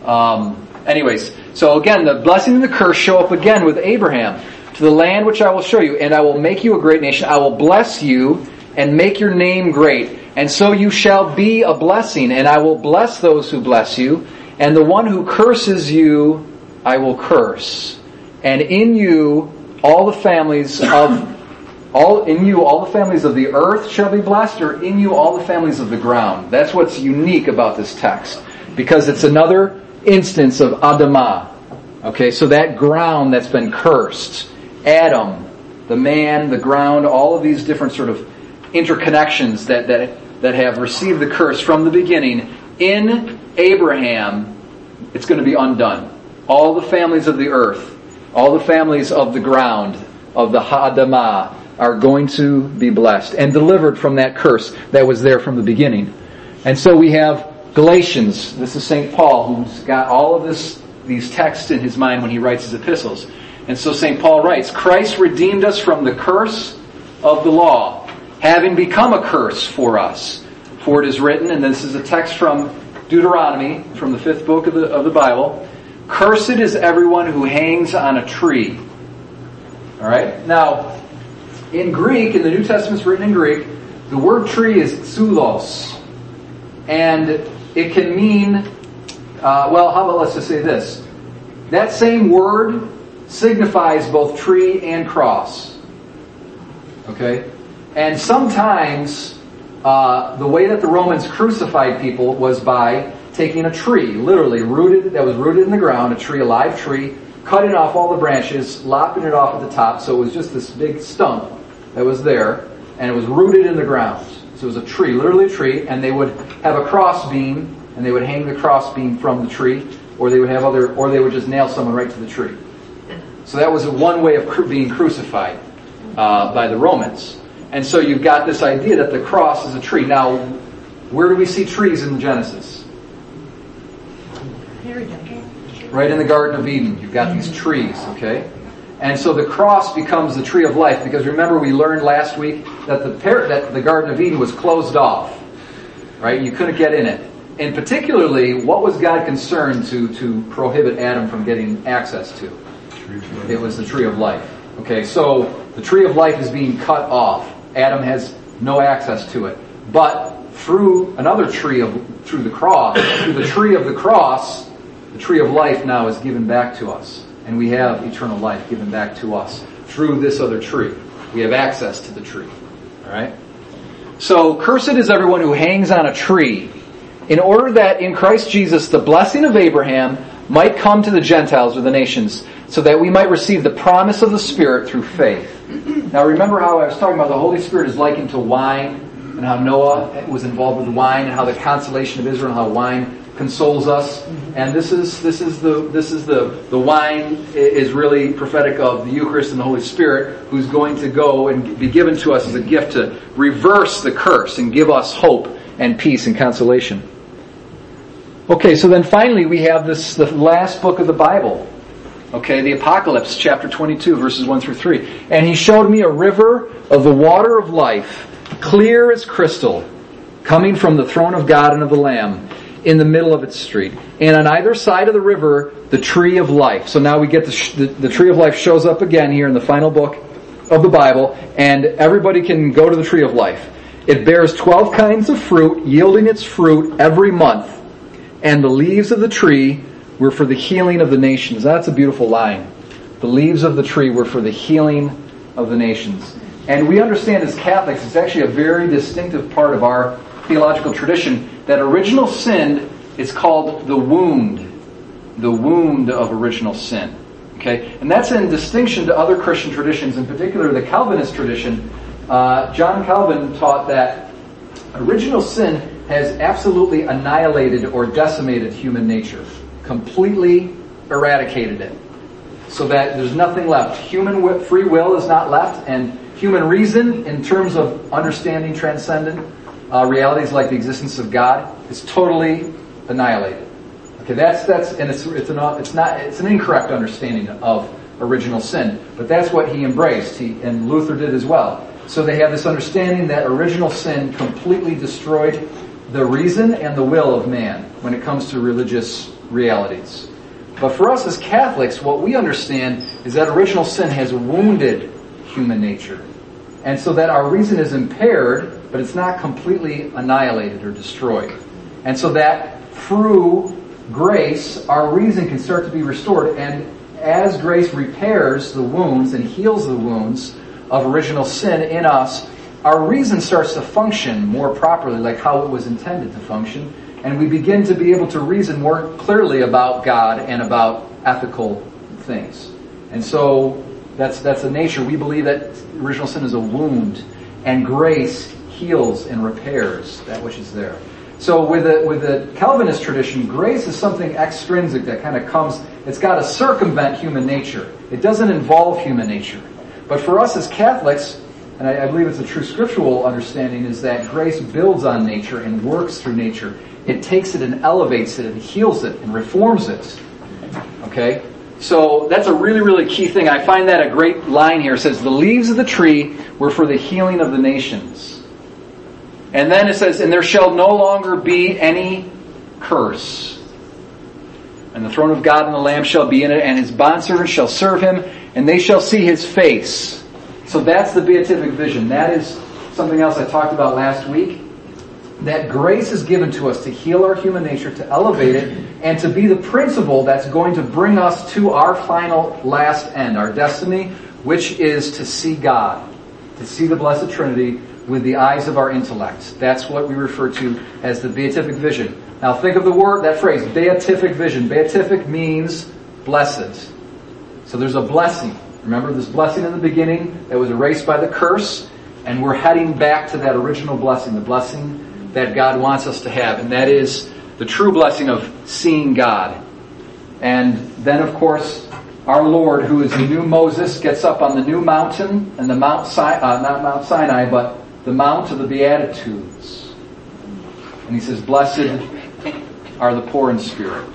Um, anyways, so again, the blessing and the curse show up again with Abraham. To the land which I will show you, and I will make you a great nation. I will bless you and make your name great. And so you shall be a blessing, and I will bless those who bless you, and the one who curses you, I will curse. And in you, all the families of *coughs* all in you all the families of the earth shall be blessed or in you all the families of the ground. That's what's unique about this text. Because it's another instance of adamah okay so that ground that's been cursed adam the man the ground all of these different sort of interconnections that that that have received the curse from the beginning in abraham it's going to be undone all the families of the earth all the families of the ground of the hadamah are going to be blessed and delivered from that curse that was there from the beginning. And so we have Galatians. This is St. Paul who's got all of this, these texts in his mind when he writes his epistles. And so St. Paul writes, Christ redeemed us from the curse of the law, having become a curse for us. For it is written, and this is a text from Deuteronomy, from the fifth book of the, of the Bible, Cursed is everyone who hangs on a tree. Alright? Now, in Greek, in the New Testament it's written in Greek, the word tree is xulos. And it can mean, uh, well, how about let's just say this. That same word signifies both tree and cross. Okay? And sometimes uh, the way that the Romans crucified people was by taking a tree, literally rooted, that was rooted in the ground, a tree, a live tree, cutting off all the branches, lopping it off at the top, so it was just this big stump that was there, and it was rooted in the ground. So it was a tree, literally a tree, and they would have a cross beam, and they would hang the cross beam from the tree, or they would have other, or they would just nail someone right to the tree. So that was one way of being crucified uh, by the Romans. And so you've got this idea that the cross is a tree. Now, where do we see trees in Genesis? Right in the Garden of Eden. You've got these trees, okay? And so the cross becomes the tree of life because remember we learned last week that the par- that the Garden of Eden was closed off. Right? You couldn't get in it. And particularly, what was God concerned to, to prohibit Adam from getting access to? It was the tree of life. Okay, so the tree of life is being cut off. Adam has no access to it. But through another tree of through the cross, through the tree of the cross, the tree of life now is given back to us and we have eternal life given back to us through this other tree. We have access to the tree. Alright? So, cursed is everyone who hangs on a tree, in order that in Christ Jesus the blessing of Abraham might come to the Gentiles or the nations, so that we might receive the promise of the Spirit through faith. Now remember how I was talking about the Holy Spirit is likened to wine, and how Noah was involved with wine, and how the consolation of Israel, and how wine consoles us. And this is this is the this is the the wine is really prophetic of the Eucharist and the Holy Spirit, who's going to go and be given to us as a gift to reverse the curse and give us hope and peace and consolation. Okay, so then finally we have this the last book of the Bible. Okay, the Apocalypse, chapter 22, verses 1 through 3. And he showed me a river of the water of life, clear as crystal, coming from the throne of God and of the Lamb in the middle of its street. And on either side of the river, the tree of life. So now we get the, the, the, tree of life shows up again here in the final book of the Bible, and everybody can go to the tree of life. It bears 12 kinds of fruit, yielding its fruit every month. And the leaves of the tree were for the healing of the nations. That's a beautiful line. The leaves of the tree were for the healing of the nations. And we understand as Catholics, it's actually a very distinctive part of our theological tradition that original sin is called the wound, the wound of original sin. Okay, and that's in distinction to other Christian traditions, in particular the Calvinist tradition. Uh, John Calvin taught that original sin has absolutely annihilated or decimated human nature, completely eradicated it, so that there's nothing left. Human free will is not left, and human reason, in terms of understanding transcendent uh, realities like the existence of God, is totally annihilated. Okay, that's that's and it's it's an it's not it's an incorrect understanding of original sin, but that's what he embraced. He and Luther did as well. So they have this understanding that original sin completely destroyed the reason and the will of man when it comes to religious realities. But for us as Catholics, what we understand is that original sin has wounded human nature. And so that our reason is impaired, but it's not completely annihilated or destroyed. And so that through grace, our reason can start to be restored. And as grace repairs the wounds and heals the wounds of original sin in us, our reason starts to function more properly, like how it was intended to function. And we begin to be able to reason more clearly about God and about ethical things. And so that's, that's the nature. We believe that original sin is a wound, and grace heals and repairs that which is there. So with the, with the Calvinist tradition, grace is something extrinsic that kind of comes, it's got to circumvent human nature. It doesn't involve human nature. But for us as Catholics, and I, I believe it's a true scriptural understanding, is that grace builds on nature and works through nature. It takes it and elevates it and heals it and reforms it. Okay? So that's a really, really key thing. I find that a great line here. It says, the leaves of the tree were for the healing of the nations. And then it says, and there shall no longer be any curse. And the throne of God and the Lamb shall be in it, and his bondservants shall serve him, and they shall see his face. So that's the beatific vision. That is something else I talked about last week. That grace is given to us to heal our human nature, to elevate it, and to be the principle that's going to bring us to our final last end, our destiny, which is to see God, to see the Blessed Trinity, with the eyes of our intellect. That's what we refer to as the beatific vision. Now think of the word, that phrase, beatific vision. Beatific means blessed. So there's a blessing. Remember this blessing in the beginning that was erased by the curse, and we're heading back to that original blessing, the blessing that God wants us to have, and that is the true blessing of seeing God. And then of course, our Lord, who is the new Moses, gets up on the new mountain, and the Mount Sinai, uh, not Mount Sinai, but the Mount of the Beatitudes. And he says, Blessed are the poor in spirit,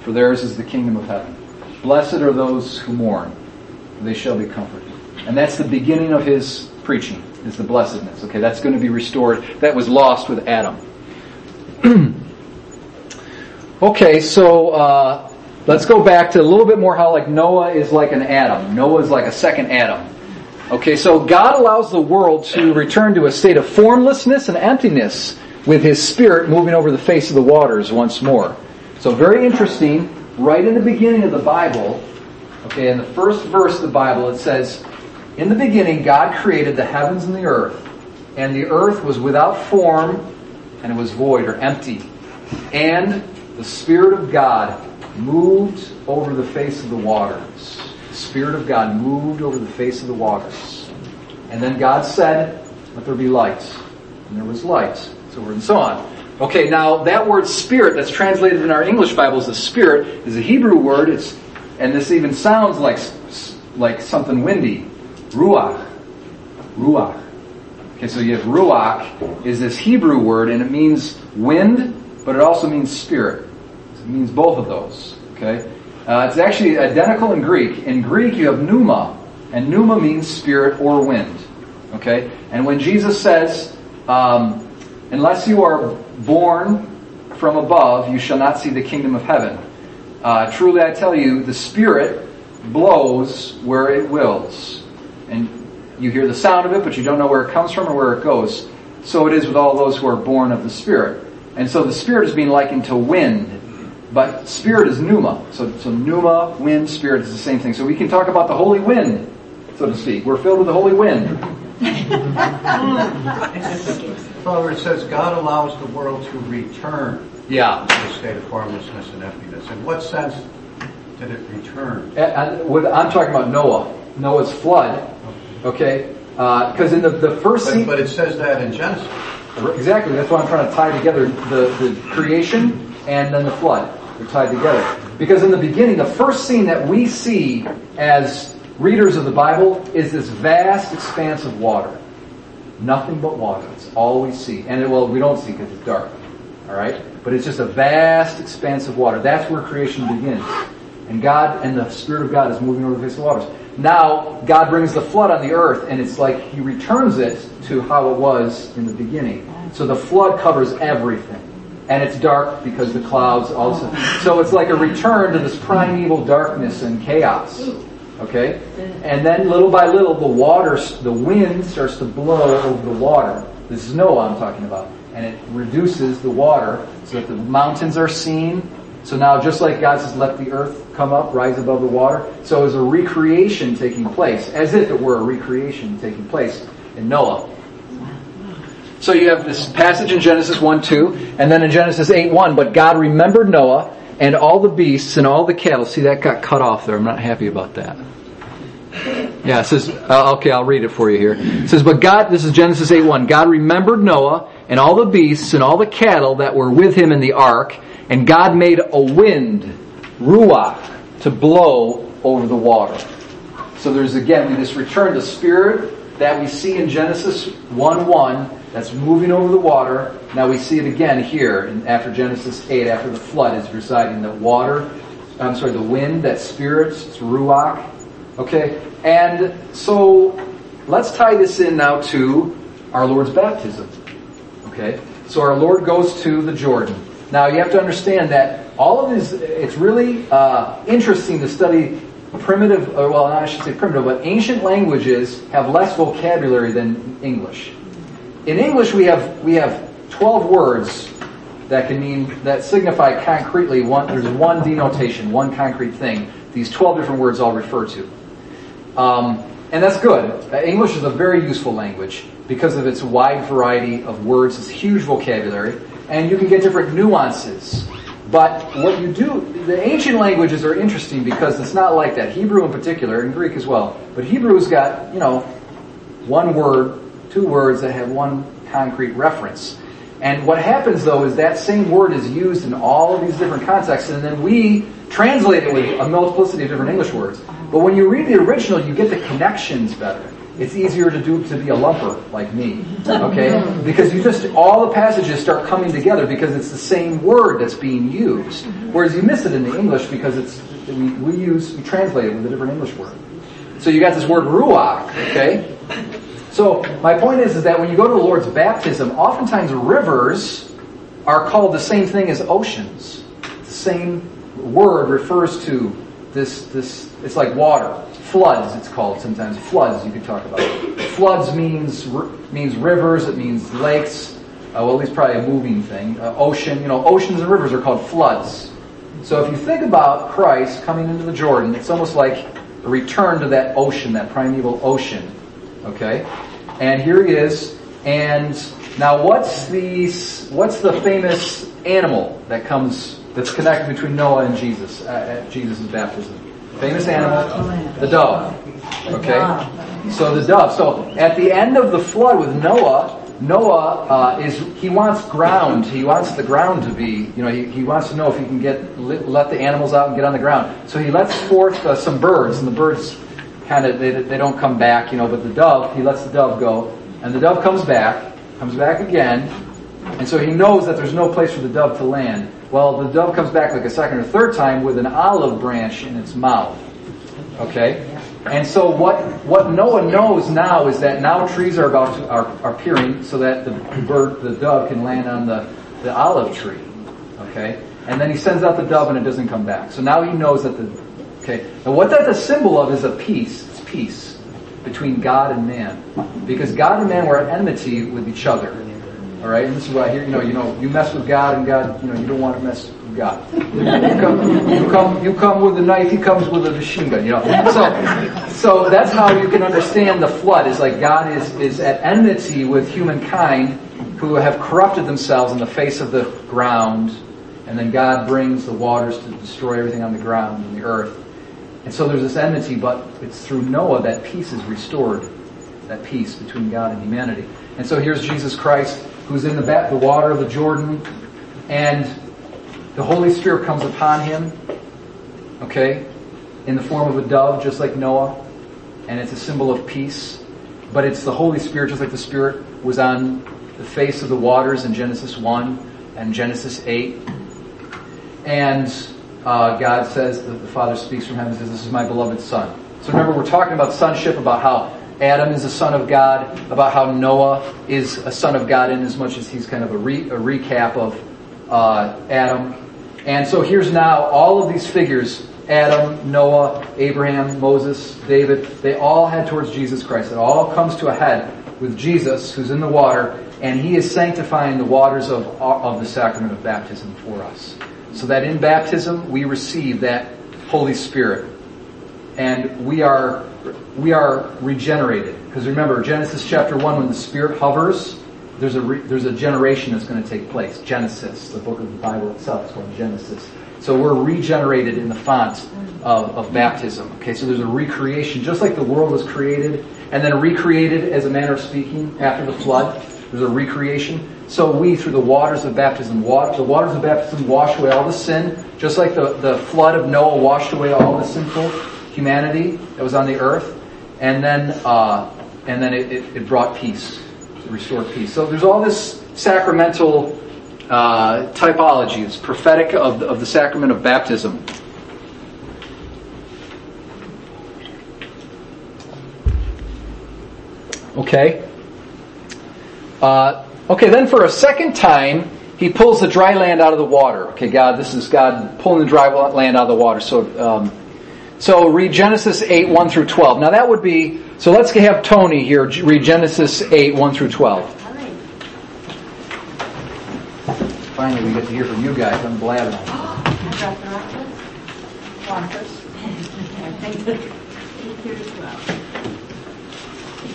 for theirs is the kingdom of heaven. Blessed are those who mourn, for they shall be comforted. And that's the beginning of his preaching, is the blessedness. Okay, that's going to be restored. That was lost with Adam. *clears throat* okay, so uh, let's go back to a little bit more how like Noah is like an Adam. Noah is like a second Adam. Okay, so God allows the world to return to a state of formlessness and emptiness with His Spirit moving over the face of the waters once more. So very interesting, right in the beginning of the Bible, okay, in the first verse of the Bible it says, In the beginning God created the heavens and the earth, and the earth was without form, and it was void or empty. And the Spirit of God moved over the face of the waters. The Spirit of God moved over the face of the waters. And then God said, let there be light. And there was light. So forth and so on. Okay, now that word spirit that's translated in our English Bibles as spirit is a Hebrew word. It's, and this even sounds like, like something windy. Ruach. Ruach. Okay, so you have ruach is this Hebrew word and it means wind, but it also means spirit. It means both of those. Okay? Uh, it's actually identical in Greek. In Greek, you have pneuma, and pneuma means spirit or wind. Okay? And when Jesus says, um, unless you are born from above, you shall not see the kingdom of heaven. Uh, truly I tell you, the Spirit blows where it wills. And you hear the sound of it, but you don't know where it comes from or where it goes. So it is with all those who are born of the Spirit. And so the Spirit is being likened to wind but spirit is pneuma. So, so pneuma, wind, spirit is the same thing. So we can talk about the holy wind. so to speak. We're filled with the holy wind. *laughs* Father, it says God allows the world to return Yeah. to the state of formlessness and emptiness. In what sense did it return? And- and I'm talking about Noah, Noah's flood. Okay, uh, because in the the first But, scene, but it says that in Genesis. exactly that's why I'm trying to tie together the the creation and then the flood. They're tied together because in the beginning, the first scene that we see as readers of the Bible is this vast expanse of water. Nothing but water. It's all we see. And it, well, we don't see because it's dark. All right? But it's just a vast expanse of water. That's where creation begins. And God and the Spirit of God is moving over the face of the waters. Now, God brings the flood on the earth and it's like He returns it to how it was in the beginning. So the flood covers everything. And it's dark because the clouds also. So it's like a return to this primeval darkness and chaos. Okay? And then little by little, the water, the wind starts to blow over the water. This is Noah I'm talking about. And it reduces the water so that the mountains are seen. So now just like God says, let the earth come up, rise above the water. So is a recreation taking place, as if it were a recreation taking place in Noah. So you have this passage in Genesis 1, 2, and then in Genesis 8, 1, but God remembered Noah and all the beasts and all the cattle. See, that got cut off there. I'm not happy about that. Yeah, it says, uh, okay, I'll read it for you here. It says, but God, this is Genesis 8, 1, God remembered Noah and all the beasts and all the cattle that were with him in the ark, and God made a wind, ruach, to blow over the water. So there's again this return to spirit that we see in Genesis 1 1 that's moving over the water. Now we see it again here in, after Genesis 8, after the flood is residing. The water, I'm sorry, the wind, that spirits, it's ruach. Okay? And so let's tie this in now to our Lord's baptism. Okay? So our Lord goes to the Jordan. Now you have to understand that all of this, it's really uh, interesting to study primitive, or well, I should say primitive, but ancient languages have less vocabulary than English. In English, we have we have twelve words that can mean that signify concretely one. There's one denotation, one concrete thing. These twelve different words all refer to, um, and that's good. Uh, English is a very useful language because of its wide variety of words, its huge vocabulary, and you can get different nuances. But what you do, the ancient languages are interesting because it's not like that. Hebrew in particular, and Greek as well. But Hebrew's got, you know, one word, two words that have one concrete reference. And what happens though is that same word is used in all of these different contexts and then we translate it with a multiplicity of different English words. But when you read the original, you get the connections better. It's easier to do to be a lumper like me, okay? *laughs* Because you just all the passages start coming together because it's the same word that's being used. Whereas you miss it in the English because it's we, we use we translate it with a different English word. So you got this word ruach, okay? So my point is, is that when you go to the Lord's baptism, oftentimes rivers are called the same thing as oceans. The same word refers to this, this, it's like water. Floods, it's called sometimes. Floods, you could talk about. Floods means, means rivers, it means lakes. Uh, well, at least probably a moving thing. Uh, ocean, you know, oceans and rivers are called floods. So if you think about Christ coming into the Jordan, it's almost like a return to that ocean, that primeval ocean. Okay? And here he is. And now what's the, what's the famous animal that comes, that's connected between Noah and Jesus uh, at Jesus' baptism? Famous animal? The dove. Okay? So the dove. So at the end of the flood with Noah, Noah uh, is he wants ground. He wants the ground to be. You know, he, he wants to know if he can get let the animals out and get on the ground. So he lets forth uh, some birds, and the birds kind of they, they don't come back. You know, but the dove he lets the dove go, and the dove comes back, comes back again, and so he knows that there's no place for the dove to land. Well, the dove comes back like a second or third time with an olive branch in its mouth. Okay? And so what, what Noah knows now is that now trees are about to, are, are appearing so that the bird, the dove can land on the, the olive tree. Okay? And then he sends out the dove and it doesn't come back. So now he knows that the, okay. And what that's a symbol of is a peace. It's peace between God and man. Because God and man were at enmity with each other. Alright? And this is I hear, you know, you know, you mess with God and God, you know, you don't want to mess with God. You come, you come, you come with a knife, he comes with a machine gun, you know. So, so that's how you can understand the flood, is like God is, is at enmity with humankind who have corrupted themselves in the face of the ground, and then God brings the waters to destroy everything on the ground and the earth. And so there's this enmity, but it's through Noah that peace is restored, that peace between God and humanity. And so here's Jesus Christ, who's in the, the water of the Jordan, and the Holy Spirit comes upon him, okay, in the form of a dove, just like Noah, and it's a symbol of peace. But it's the Holy Spirit, just like the Spirit was on the face of the waters in Genesis 1 and Genesis 8. And uh, God says, that the Father speaks from heaven and says, This is my beloved Son. So remember, we're talking about sonship, about how Adam is a son of God, about how Noah is a son of God in as much as he's kind of a, re, a recap of uh, Adam. And so here's now all of these figures Adam, Noah, Abraham, Moses, David, they all head towards Jesus Christ. It all comes to a head with Jesus, who's in the water, and he is sanctifying the waters of, of the sacrament of baptism for us. So that in baptism we receive that Holy Spirit. And we are, we are regenerated. Because remember, Genesis chapter 1, when the Spirit hovers, there's a, re, there's a generation that's going to take place. Genesis, the book of the Bible itself is called Genesis. So we're regenerated in the font of, of baptism. Okay, so there's a recreation, just like the world was created and then recreated as a manner of speaking after the flood. There's a recreation. So we, through the waters of baptism, the waters of baptism wash away all the sin, just like the, the flood of Noah washed away all the sinful humanity that was on the earth, and then uh, and then it, it, it, brought peace, it restored peace. So there's all this sacramental uh, typology. It's prophetic of of the sacrament of baptism. Okay. Uh, okay, then for a second time, he pulls the dry land out of the water. Okay, God, this is God pulling the dry land out of the water. So, um, so read Genesis 8, 1 through 12. Now that would be, so let's have Tony here read Genesis 8, 1 through 12. Finally, we get to hear from you guys. I'm blabbing. *gasps* *laughs* Oh, I dropped the right one. Wampus. 8 through 12.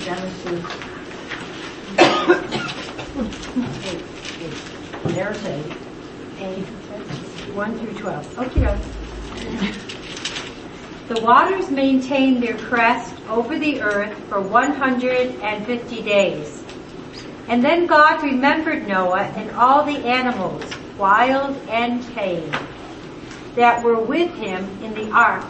Genesis there's a, a 1 through 12. Okay. The waters maintained their crest over the earth for 150 days. And then God remembered Noah and all the animals, wild and tame, that were with him in the ark.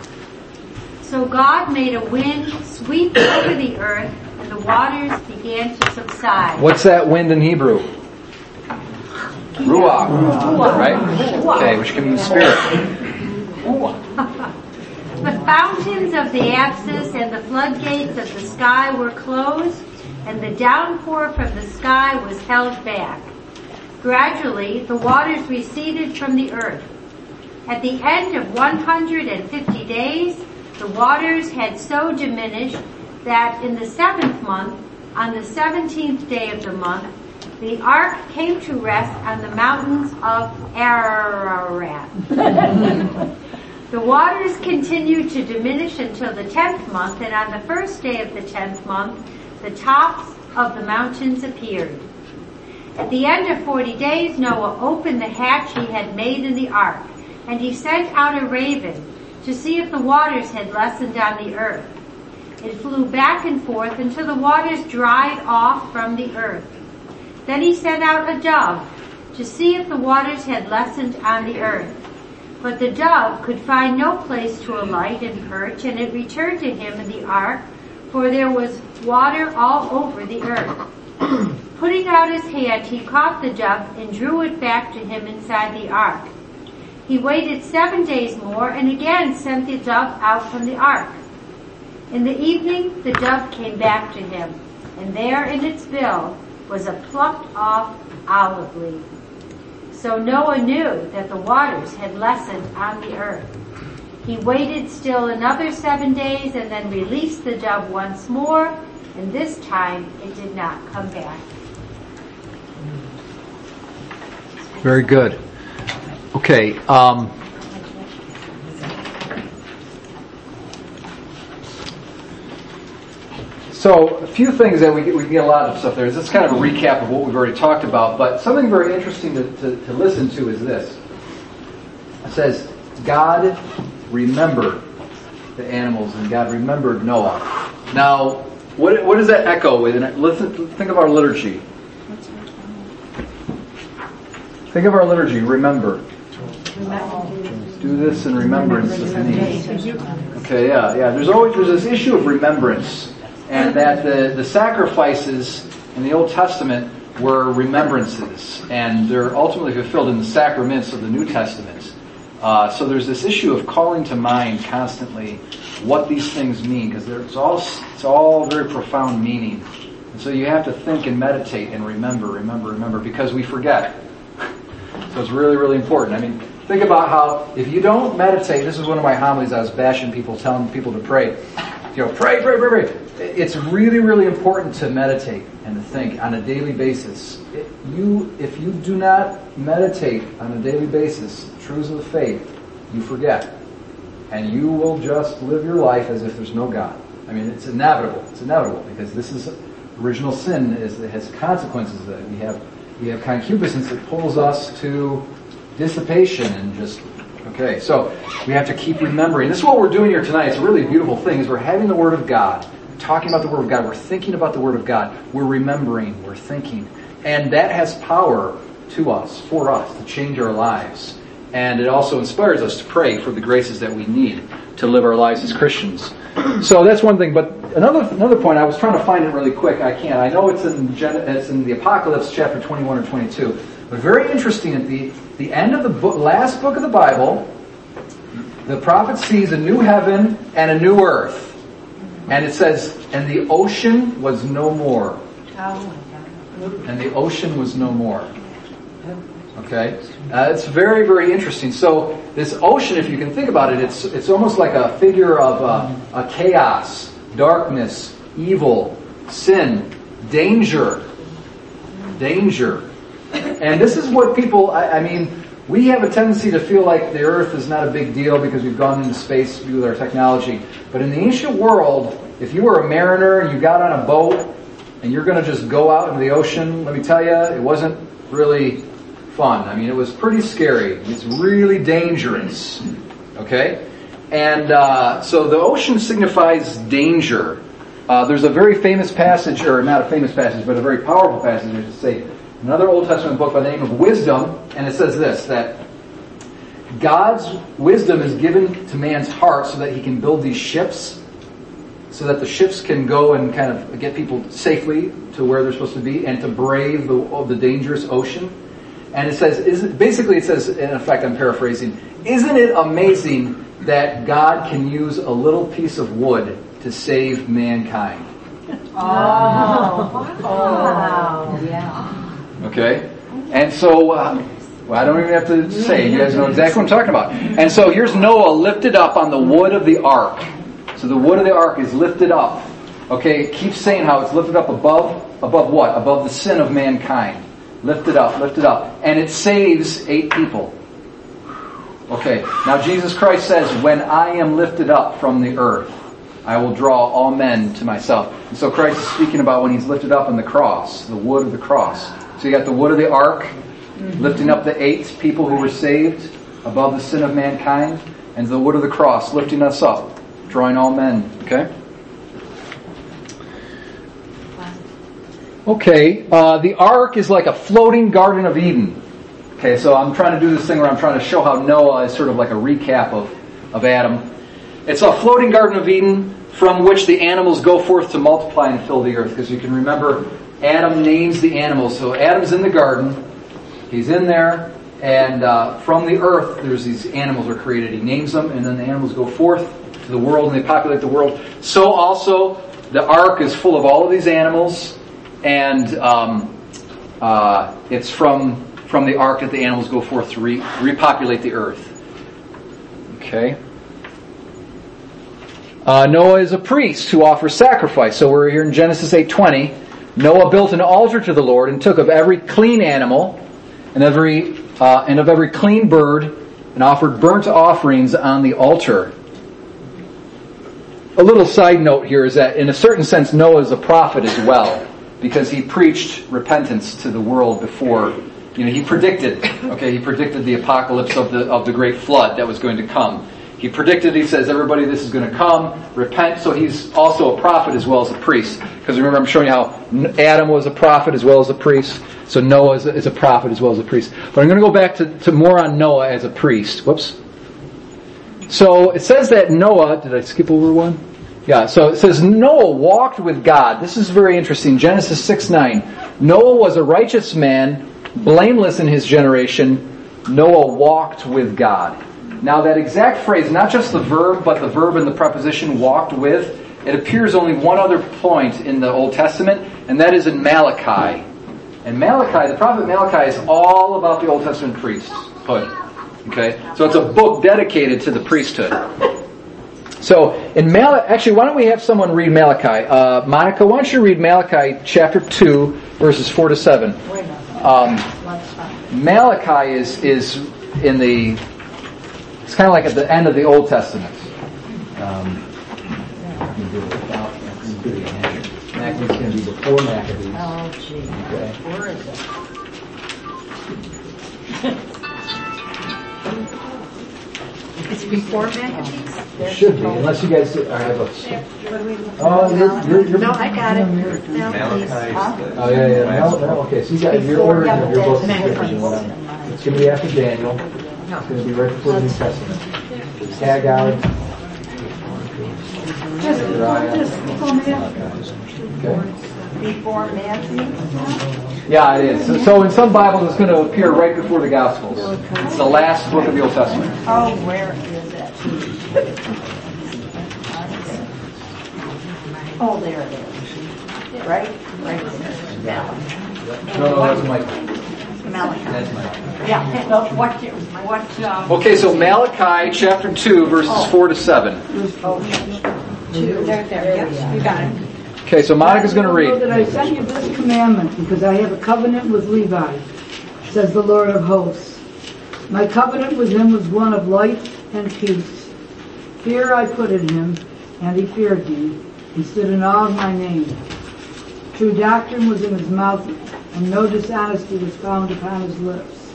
So God made a wind sweep over the earth and the waters began to subside. What's that wind in Hebrew? Ruach. Right? Okay, which can mean spirit. the fountains of the abyss and the floodgates of the sky were closed, and the downpour from the sky was held back. Gradually, the waters receded from the earth. At the end of 150 days, the waters had so diminished that in the seventh month, on the seventeenth day of the month, the ark came to rest on the mountains of Ararat. *laughs* the waters continued to diminish until the tenth month, and on the first day of the tenth month, the tops of the mountains appeared. At the end of forty days, Noah opened the hatch he had made in the ark, and he sent out a raven to see if the waters had lessened on the earth. It flew back and forth until the waters dried off from the earth. Then he sent out a dove to see if the waters had lessened on the earth. But the dove could find no place to alight and perch, and it returned to him in the ark, for there was water all over the earth. *clears throat* Putting out his hand, he caught the dove and drew it back to him inside the ark. He waited seven days more and again sent the dove out from the ark. In the evening, the dove came back to him, and there in its bill was a plucked off olive leaf. So Noah knew that the waters had lessened on the earth. He waited still another seven days and then released the dove once more, and this time it did not come back. Very good. Okay. Um, so a few things that we get, we get a lot of stuff there. This is kind of a recap of what we've already talked about, but something very interesting to, to, to listen to is this. It says, God remembered the animals and God remembered Noah. Now, what, what does that echo with? And listen, think of our liturgy. Think of our liturgy. Remember. Do this in remembrance of me. Okay, yeah, yeah. There's always there's this issue of remembrance, and that the the sacrifices in the Old Testament were remembrances, and they're ultimately fulfilled in the sacraments of the New Testament. Uh, so there's this issue of calling to mind constantly what these things mean, because it's all it's all very profound meaning. And so you have to think and meditate and remember, remember, remember, because we forget. *laughs* So it's really, really important. I mean, think about how if you don't meditate, this is one of my homilies I was bashing people, telling people to pray. You know, pray, pray, pray, pray. It's really, really important to meditate and to think on a daily basis. It, you, if you do not meditate on a daily basis, truths of the faith, you forget. And you will just live your life as if there's no God. I mean, it's inevitable. It's inevitable because this is original sin is, it has consequences that we have we have concupiscence that pulls us to dissipation and just okay so we have to keep remembering this is what we're doing here tonight it's a really beautiful thing is we're having the word of god talking about the word of god we're thinking about the word of god we're remembering we're thinking and that has power to us for us to change our lives and it also inspires us to pray for the graces that we need to live our lives as christians so that's one thing but another another point. I was trying to find it really quick. I can't. I know it's in Gen, it's in the Apocalypse, chapter 21 or 22. But very interesting. At the the end of the book, last book of the Bible, the prophet sees a new heaven and a new earth, and it says, "And the ocean was no more." And the ocean was no more. Okay, uh, it's very very interesting. So this ocean, if you can think about it, it's it's almost like a figure of uh, a chaos darkness, evil, sin, danger, danger. And this is what people, I, I, mean, we have a tendency to feel like the earth is not a big deal because we've gone into space with our technology. But in the ancient world, if you were a mariner and you got on a boat and you're going to just go out into the ocean, let me tell you, it wasn't really fun. I mean, it was pretty scary. It's really dangerous. Okay? And uh, so the ocean signifies danger. Uh, there's a very famous passage, or not a famous passage, but a very powerful passage, I should say, another Old Testament book by the name of Wisdom, and it says this, that God's wisdom is given to man's heart so that he can build these ships, so that the ships can go and kind of get people safely to where they're supposed to be and to brave the, the dangerous ocean. And it says, is, basically it says, in effect, I'm paraphrasing, isn't it amazing that God can use a little piece of wood to save mankind. *laughs* Oh, wow. Yeah. Okay? And so, uh, well, I don't even have to say, you guys know exactly what I'm talking about. And so here's Noah lifted up on the wood of the ark. So the wood of the ark is lifted up. Okay, keep saying how it's lifted up above, above what? Above the sin of mankind. Lifted up, lifted up. And it saves eight people. Okay, now Jesus Christ says, when I am lifted up from the earth, I will draw all men to myself. And so Christ is speaking about when he's lifted up on the cross, the wood of the cross. So you got the wood of the ark, lifting up the eight people who were saved above the sin of mankind, and the wood of the cross, lifting us up, drawing all men. Okay? Okay, uh, the ark is like a floating Garden of Eden. Okay, so I'm trying to do this thing where I'm trying to show how Noah is sort of like a recap of, of Adam. It's a floating Garden of Eden from which the animals go forth to multiply and fill the earth. Because you can remember, Adam names the animals. So Adam's in the garden, he's in there, and uh, from the earth, there's these animals are created. He names them, and then the animals go forth to the world and they populate the world. So also, the ark is full of all of these animals, and um, uh, it's from from the ark that the animals go forth to re- repopulate the earth. Okay. Uh, Noah is a priest who offers sacrifice. So we're here in Genesis 8:20. Noah built an altar to the Lord and took of every clean animal and every uh, and of every clean bird, and offered burnt offerings on the altar. A little side note here is that in a certain sense Noah is a prophet as well, because he preached repentance to the world before, you know, he predicted, okay, he predicted the apocalypse of the, of the great flood that was going to come. He predicted, he says, everybody, this is going to come, repent. So he's also a prophet as well as a priest. Because remember, I'm showing you how Adam was a prophet as well as a priest. So Noah is a, is a prophet as well as a priest. But I'm going to go back to, to more on Noah as a priest. Whoops. So it says that Noah, did I skip over one? Yeah, so it says Noah walked with God. This is very interesting. Genesis 6 9. Noah was a righteous man, blameless in his generation. Noah walked with God. Now that exact phrase, not just the verb, but the verb and the preposition walked with, it appears only one other point in the Old Testament, and that is in Malachi. And Malachi, the prophet Malachi is all about the Old Testament priesthood. Okay? So it's a book dedicated to the priesthood. So in Malachi, actually, why don't we have someone read Malachi? Uh, Monica, why don't you read Malachi chapter 2, verses 4 to 7. Um, Malachi is, is in the, it's kind of like at the end of the Old Testament. Um, Maccabees going to be before Maccabees. Oh, gee. Okay. Where is it? *laughs* It's before Maccabees? It should be, unless you guys are- have a. What do Oh, you're, you're, you're. No, I got it. you're- No, please. Oh, yeah, yeah, no, no, okay, so you got, you're ordering of your book description, what I'm- it's gonna be after Daniel, it's gonna be right before the New Testament. Haggai. Okay. Before Matthew? Yeah, it is. So- So in some Bibles, it's gonna appear right before the Gospels. It's the last book of the Old Testament. Oh, where is it? Oh, there it is. Right, right there. Malachi. No, no, that's Micah. Malachi. That's Micah. Yeah, no, what, what, um, Okay, so Malachi chapter 2, verses 4 to 7. two, there, there, yes, you got it. Okay, so Monica's gonna Know read. that I sent you this commandment because I have a covenant with Levi, says the Lord of hosts. My covenant with him was one of life and peace. Fear I put in him, and he feared me. He stood in awe of my name. True doctrine was in his mouth, and no dishonesty was found upon his lips.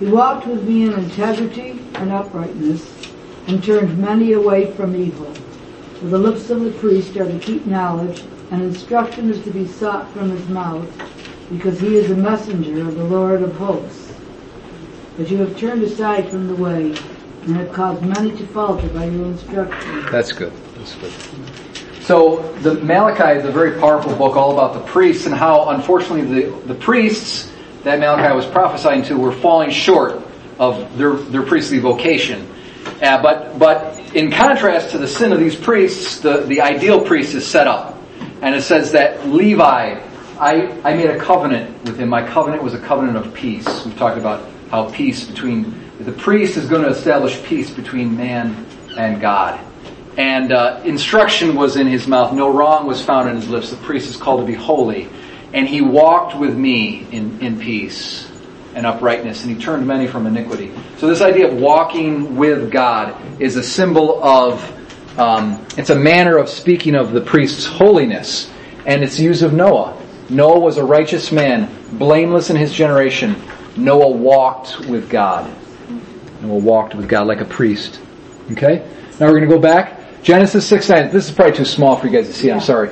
He walked with me in integrity and uprightness, and turned many away from evil. For the lips of the priest are to keep knowledge, and instruction is to be sought from his mouth, because he is a messenger of the Lord of hosts. But you have turned aside from the way, and have caused many to falter by your instruction. That's good. That's good. So the Malachi is a very powerful book all about the priests and how unfortunately the, the priests that Malachi was prophesying to were falling short of their, their priestly vocation. Uh, but, but in contrast to the sin of these priests, the, the ideal priest is set up. And it says that Levi, I, I made a covenant with him. My covenant was a covenant of peace. We've talked about how peace between, the priest is going to establish peace between man and God. And uh, instruction was in his mouth. No wrong was found in his lips. The priest is called to be holy. And he walked with me in, in peace and uprightness, and he turned many from iniquity. So this idea of walking with God is a symbol of, um, it's a manner of speaking of the priest's holiness, and it's used of Noah. Noah was a righteous man, blameless in his generation. Noah walked with God. Noah walked with God like a priest. Okay? Now we're going to go back. Genesis 6 9. This is probably too small for you guys to see. I'm sorry.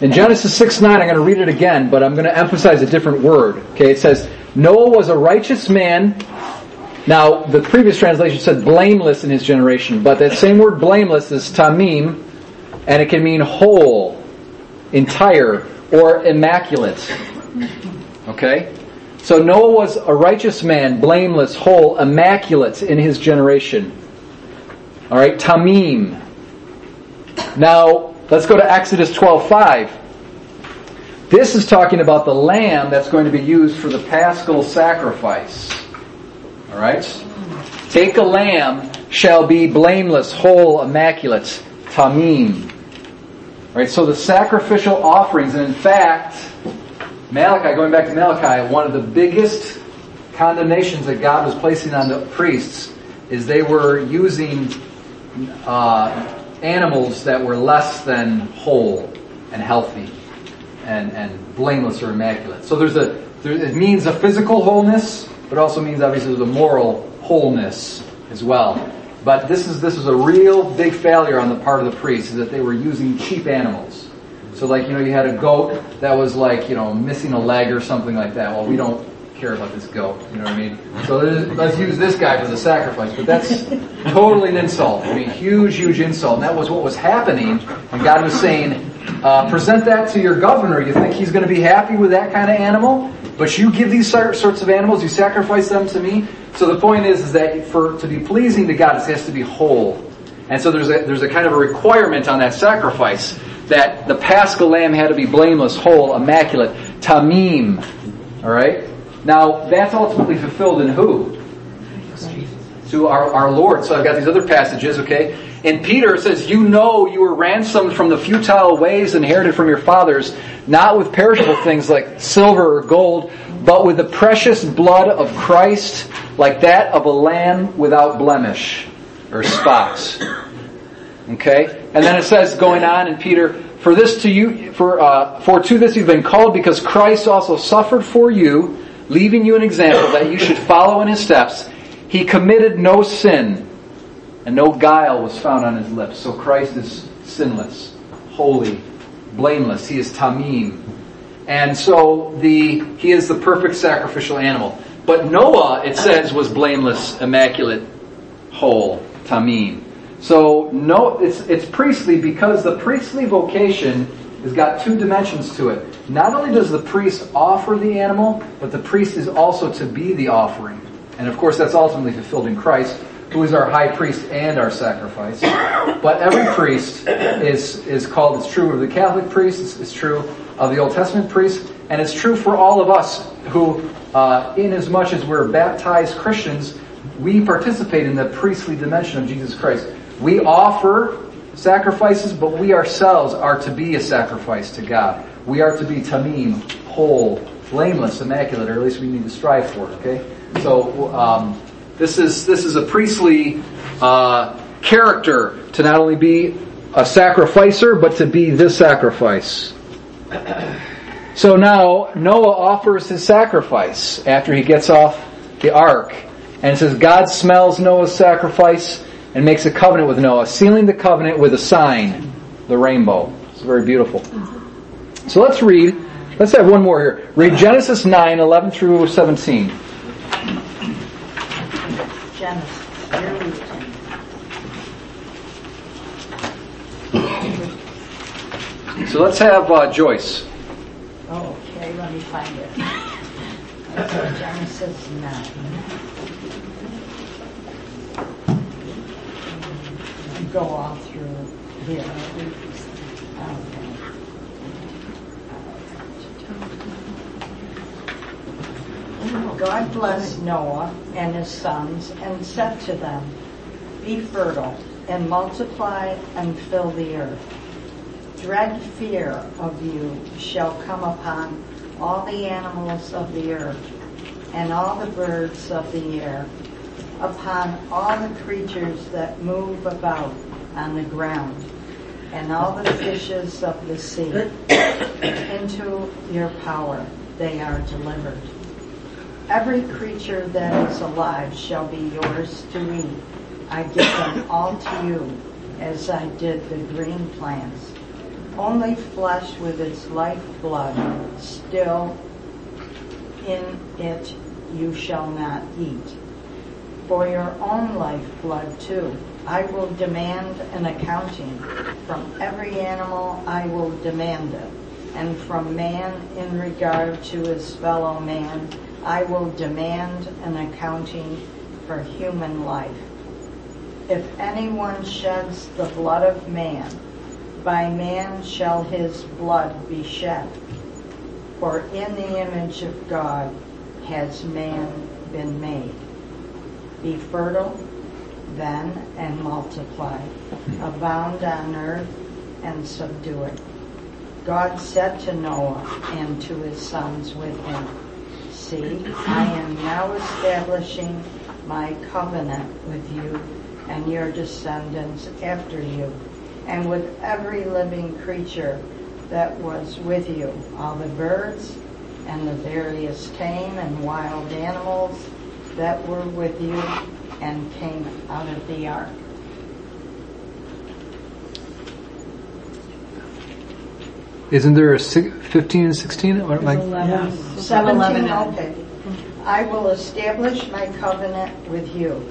In Genesis 6 9, I'm going to read it again, but I'm going to emphasize a different word. Okay? It says, Noah was a righteous man. Now, the previous translation said blameless in his generation, but that same word blameless is tamim, and it can mean whole, entire, or immaculate. Okay? So Noah was a righteous man, blameless, whole, immaculate in his generation. Alright, tamim. Now, let's go to Exodus 12:5. This is talking about the lamb that's going to be used for the paschal sacrifice. Alright? Take a lamb shall be blameless, whole, immaculate, tamim. Right, so the sacrificial offerings, and in fact, Malachi, going back to Malachi, one of the biggest condemnations that God was placing on the priests is they were using uh, animals that were less than whole and healthy and, and blameless or immaculate. So there's a there, it means a physical wholeness, but also means obviously there's a moral wholeness as well. But this is this is a real big failure on the part of the priests is that they were using cheap animals. So like you know you had a goat that was like you know missing a leg or something like that. Well we don't care about this goat. You know what I mean? So let's use this guy for the sacrifice. But that's totally an insult. I mean, huge, huge insult. And that was what was happening. And God was saying, uh, present that to your governor. You think he's going to be happy with that kind of animal? But you give these sorts of animals, you sacrifice them to me. So the point is, is that for to be pleasing to God, it has to be whole. And so there's a, there's a kind of a requirement on that sacrifice that the paschal lamb had to be blameless, whole, immaculate, tamim. All right. Now, that's ultimately fulfilled in who? To our, our Lord. So I've got these other passages, okay? And Peter says, You know you were ransomed from the futile ways inherited from your fathers, not with perishable things like silver or gold, but with the precious blood of Christ, like that of a lamb without blemish or spots. Okay? And then it says, going on in Peter, for this to you, for, uh, for to this you've been called because Christ also suffered for you, leaving you an example that you should follow in his steps. He committed no sin, and no guile was found on his lips. So Christ is sinless, holy, blameless. He is tamim. And so the, he is the perfect sacrificial animal. But Noah, it says, was blameless, immaculate, whole, tamim. So no, it's, it's priestly because the priestly vocation has got two dimensions to it. Not only does the priest offer the animal, but the priest is also to be the offering. And of course, that's ultimately fulfilled in Christ, who is our high priest and our sacrifice. But every priest is, is called, it's true of the Catholic priest, it's, it's true of the Old Testament priest, and it's true for all of us who, uh, in as much as we're baptized Christians, we participate in the priestly dimension of Jesus Christ. We offer sacrifices, but we ourselves are to be a sacrifice to God. We are to be tamim, whole, blameless, immaculate, or at least we need to strive for it. Okay, so um, this is this is a priestly uh, character to not only be a sacrificer, but to be the sacrifice. *clears throat* So now Noah offers his sacrifice after he gets off the ark, and says God smells Noah's sacrifice and makes a covenant with Noah, sealing the covenant with a sign, the rainbow. It's very beautiful. So let's read. Let's have one more here. Read Genesis 9, 11 through 17. Genesis. So let's have uh, Joyce. Oh, okay, let me find it. *laughs* Genesis 9. Go all through here. God blessed Noah and his sons and said to them, Be fertile and multiply and fill the earth. Dread fear of you shall come upon all the animals of the earth and all the birds of the air, upon all the creatures that move about on the ground, and all the fishes of the sea. Into your power they are delivered. Every creature that is alive shall be yours to eat. I give them all to you, as I did the green plants. Only flesh with its life blood still in it you shall not eat. For your own life blood too, I will demand an accounting. From every animal I will demand it, and from man in regard to his fellow man I will demand an accounting for human life. If anyone sheds the blood of man, by man shall his blood be shed. For in the image of God has man been made. Be fertile then and multiply, abound on earth and subdue it. God said to Noah and to his sons with him, See, I am now establishing my covenant with you and your descendants after you, and with every living creature that was with you, all the birds and the various tame and wild animals that were with you and came out of the ark. Isn't there a si- 15 and 16? What am I- Eleven. Seventeen, okay. I will establish my covenant with you.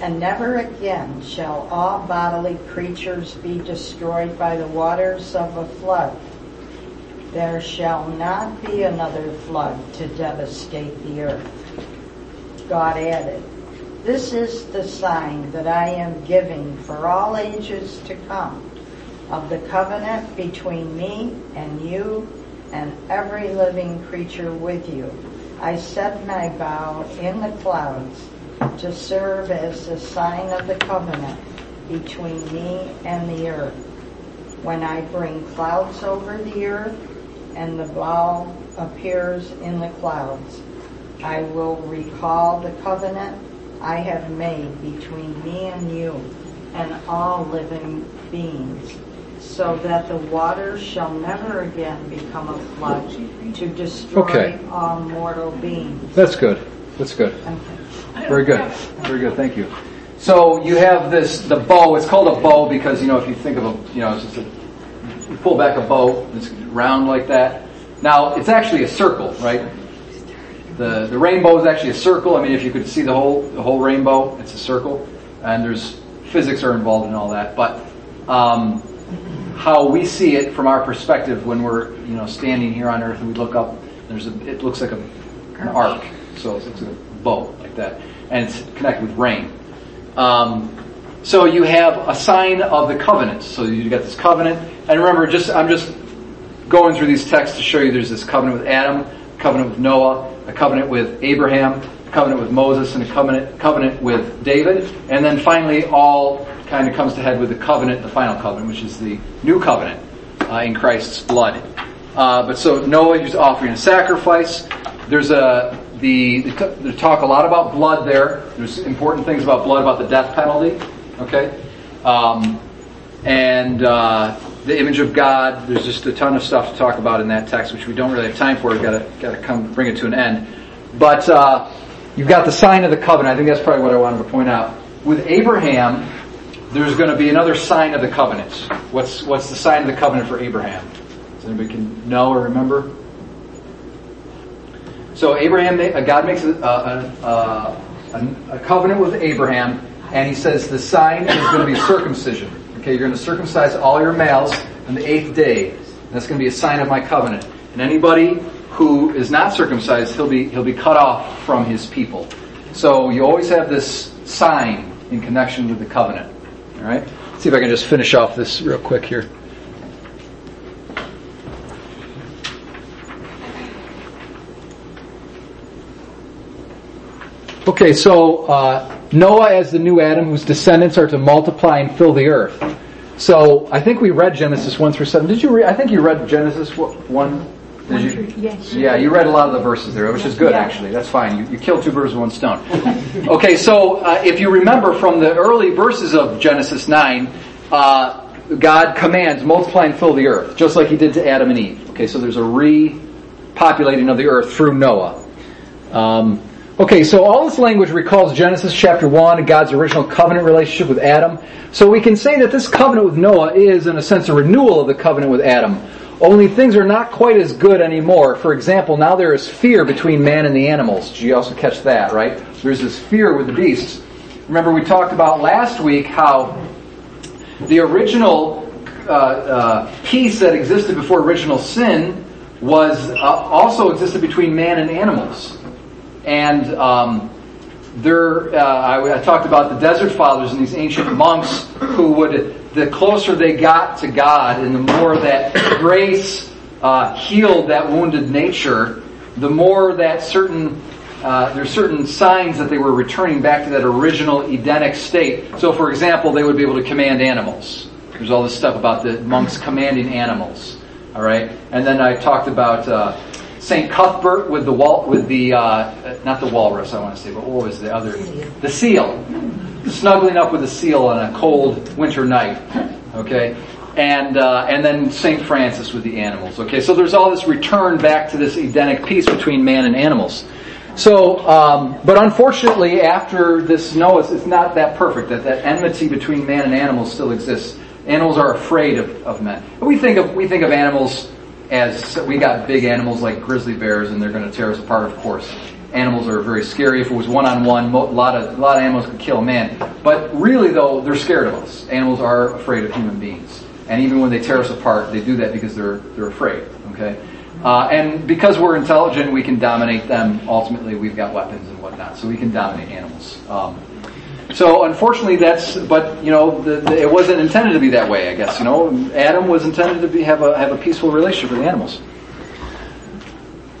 And never again shall all bodily creatures be destroyed by the waters of a flood. There shall not be another flood to devastate the earth. God added, This is the sign that I am giving for all ages to come of the covenant between me and you and every living creature with you. I set my bow in the clouds to serve as the sign of the covenant between me and the earth. When I bring clouds over the earth and the bow appears in the clouds, I will recall the covenant I have made between me and you and all living beings so that the waters shall never again become a flood to destroy Okay. all mortal beings. That's good. That's good. Okay. Very good. Very good. Thank you. So you have this, the bow, it's called a bow because, you know, if you think of a, you know, it's just a, you pull back a bow, it's round like that. Now, it's actually a circle, right? The, the rainbow is actually a circle. I mean, if you could see the whole, the whole rainbow, it's a circle. And there's, physics are involved in all that. But, um, how we see it from our perspective when we're, you know, standing here on earth and we look up, there's a, it looks like a, an arc. So it looks like a bow like that. And it's connected with rain. Um, so you have a sign of the covenant. So you got this covenant. And remember, just, I'm just going through these texts to show you there's this covenant with Adam, covenant with Noah, a covenant with Abraham, a covenant with Moses, and a covenant, covenant with David. And then finally all kind of comes to head with the covenant, the final covenant, which is the new covenant uh, in Christ's blood. Uh, but so Noah is offering a sacrifice. There's a the they talk a lot about blood there. There's important things about blood, about the death penalty. Okay, um, and uh, the image of God. There's just a ton of stuff to talk about in that text, which we don't really have time for. We've got to got to come bring it to an end. But uh, you've got the sign of the covenant. I think that's probably what I wanted to point out. With Abraham, there's going to be another sign of the covenant. What's what's the sign of the covenant for Abraham? Does anybody can know or remember? So Abraham, uh, God makes a, a, a, a, covenant with Abraham, and He says the sign is going to be circumcision. Okay, you're going to circumcise all your males on the eighth day. That's going to be a sign of my covenant. And anybody who is not circumcised, he'll be he'll be cut off from his people. So you always have this sign in connection with the covenant. All right. Let's see if I can just finish off this real quick here. Okay, so uh, Noah as the new Adam, whose descendants are to multiply and fill the earth. So I think we read Genesis one through seven. Did you? Re- I think you read Genesis one. Did you? Yes. Yeah, you read a lot of the verses there, which is good actually. That's fine. You, you killed two birds with one stone. *laughs* Okay, so uh, if you remember from the early verses of Genesis nine, uh, God commands multiply and fill the earth, just like He did to Adam and Eve. Okay, so there's a repopulating of the earth through Noah. Um, okay, so all this language recalls Genesis chapter 1 and God's original covenant relationship with Adam. So we can say that this covenant with Noah is, in a sense, a renewal of the covenant with Adam. Only things are not quite as good anymore. For example, now there is fear between man and the animals. Did you also catch that, right? There's this fear with the beasts. Remember we talked about last week how the original uh, uh, peace that existed before original sin was uh, also existed between man and animals. And um, there, uh, I, I talked about the desert fathers and these ancient monks who would, the closer they got to God and the more that grace uh, healed that wounded nature, the more that certain uh, there's certain signs that they were returning back to that original Edenic state. So, for example, they would be able to command animals. There's all this stuff about the monks commanding animals. All right, and then I talked about uh, Saint Cuthbert with the wal- with the uh, not the walrus I want to say, but what was the other the seal, snuggling up with the seal on a cold winter night. Okay, and uh, and then Saint Francis with the animals. Okay, so there's all this return back to this Edenic peace between man and animals. So, um, but unfortunately, after this Noah, it's not that perfect. That that enmity between man and animals still exists. Animals are afraid of, of men. We think of we think of animals as we got big animals like grizzly bears, and they're going to tear us apart. Of course, animals are very scary. If it was one on one, a lot of a lot of animals could kill a man. But really, though, they're scared of us. Animals are afraid of human beings, and even when they tear us apart, they do that because they're they're afraid. Okay. Uh, and because we're intelligent, we can dominate them. Ultimately, we've got weapons and whatnot, so we can dominate animals. Um, so unfortunately, that's. But you know, the, the, it wasn't intended to be that way. I guess you know, Adam was intended to be have a have a peaceful relationship with the animals.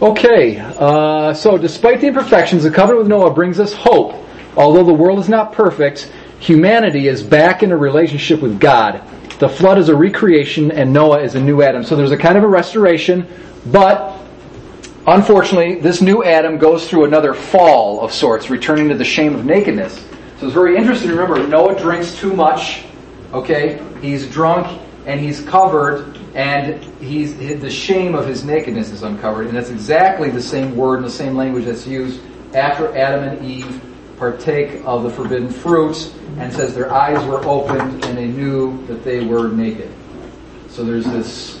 Okay, uh, so despite the imperfections, the covenant with Noah brings us hope. Although the world is not perfect, humanity is back in a relationship with God. The flood is a recreation, and Noah is a new Adam. So there's a kind of a restoration, but unfortunately, this new Adam goes through another fall of sorts, returning to the shame of nakedness. So it's very interesting remember Noah drinks too much. Okay, he's drunk and he's covered, and he's the shame of his nakedness is uncovered, and that's exactly the same word and the same language that's used after Adam and Eve partake of the forbidden fruit, and says their eyes were opened and they knew that they were naked. So there's this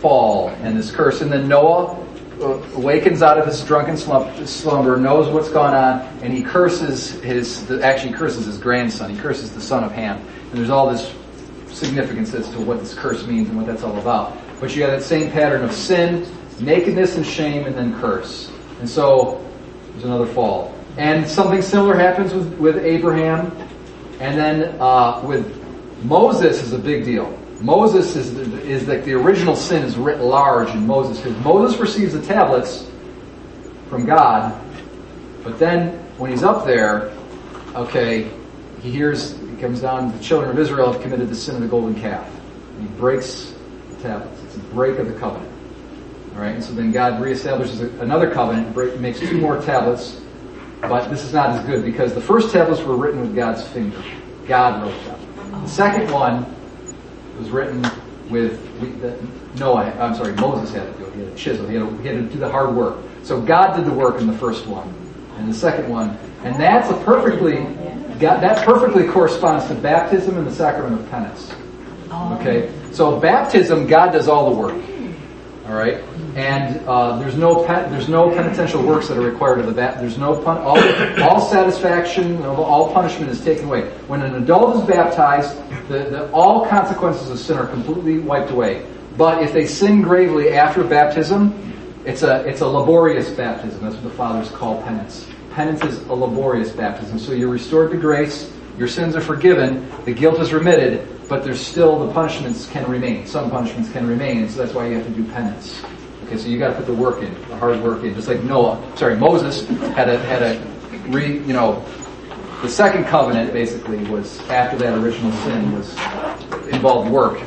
fall and this curse, and then Noah awakens out of his drunken slumber, knows what's gone on, and he curses his, actually curses his grandson. He curses the son of Ham. And there's all this significance as to what this curse means and what that's all about. But you have that same pattern of sin, nakedness and shame, and then curse. And so there's another fall. And something similar happens with, with Abraham. And then uh, with Moses is a big deal. Moses is, is that the original sin is writ large in Moses because Moses receives the tablets from God, but then when he's up there, okay, he hears, he comes down, the children of Israel have committed the sin of the golden calf. And he breaks the tablets. It's a break of the covenant. Alright, and so then God reestablishes another covenant, break, makes two more tablets, but this is not as good because the first tablets were written with God's finger. God wrote them. The second one was written with Noah. I'm sorry, Moses had to do it. He had a chisel. He had to, he had to do the hard work. So God did the work in the first one, and the second one, and that's a perfectly God, that perfectly corresponds to baptism and the sacrament of penance. Oh. Okay, so baptism, God does all the work. All right, and uh, there's no there's no penitential works that are required of the bat. There's no pun, all, all satisfaction, all punishment is taken away. When an adult is baptized, the, the, all consequences of sin are completely wiped away. But if they sin gravely after baptism, it's a it's a laborious baptism. That's what the fathers call penance. Penance is a laborious baptism. So you're restored to grace. Your sins are forgiven. The guilt is remitted but there's still the punishments can remain. Some punishments can remain, so that's why you have to do penance. Okay, so you got to put the work in, the hard work in, just like Noah. Sorry, Moses had a had a re you know the second covenant basically was after that original sin was involved work.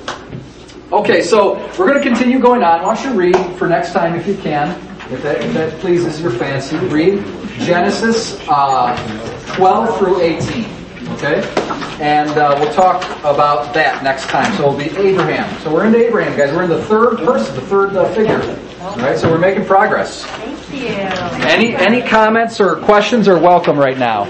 Okay, so we're going to continue going on. I want you read for next time if you can, if that, if that pleases your fancy. Read Genesis uh, 12 through 18. Okay? And uh, we'll talk about that next time. So it'll be Abraham. So we're into Abraham, guys. We're in the third person, the third uh, figure. All right, so we're making progress. Thank you. Any any comments or questions are welcome right now.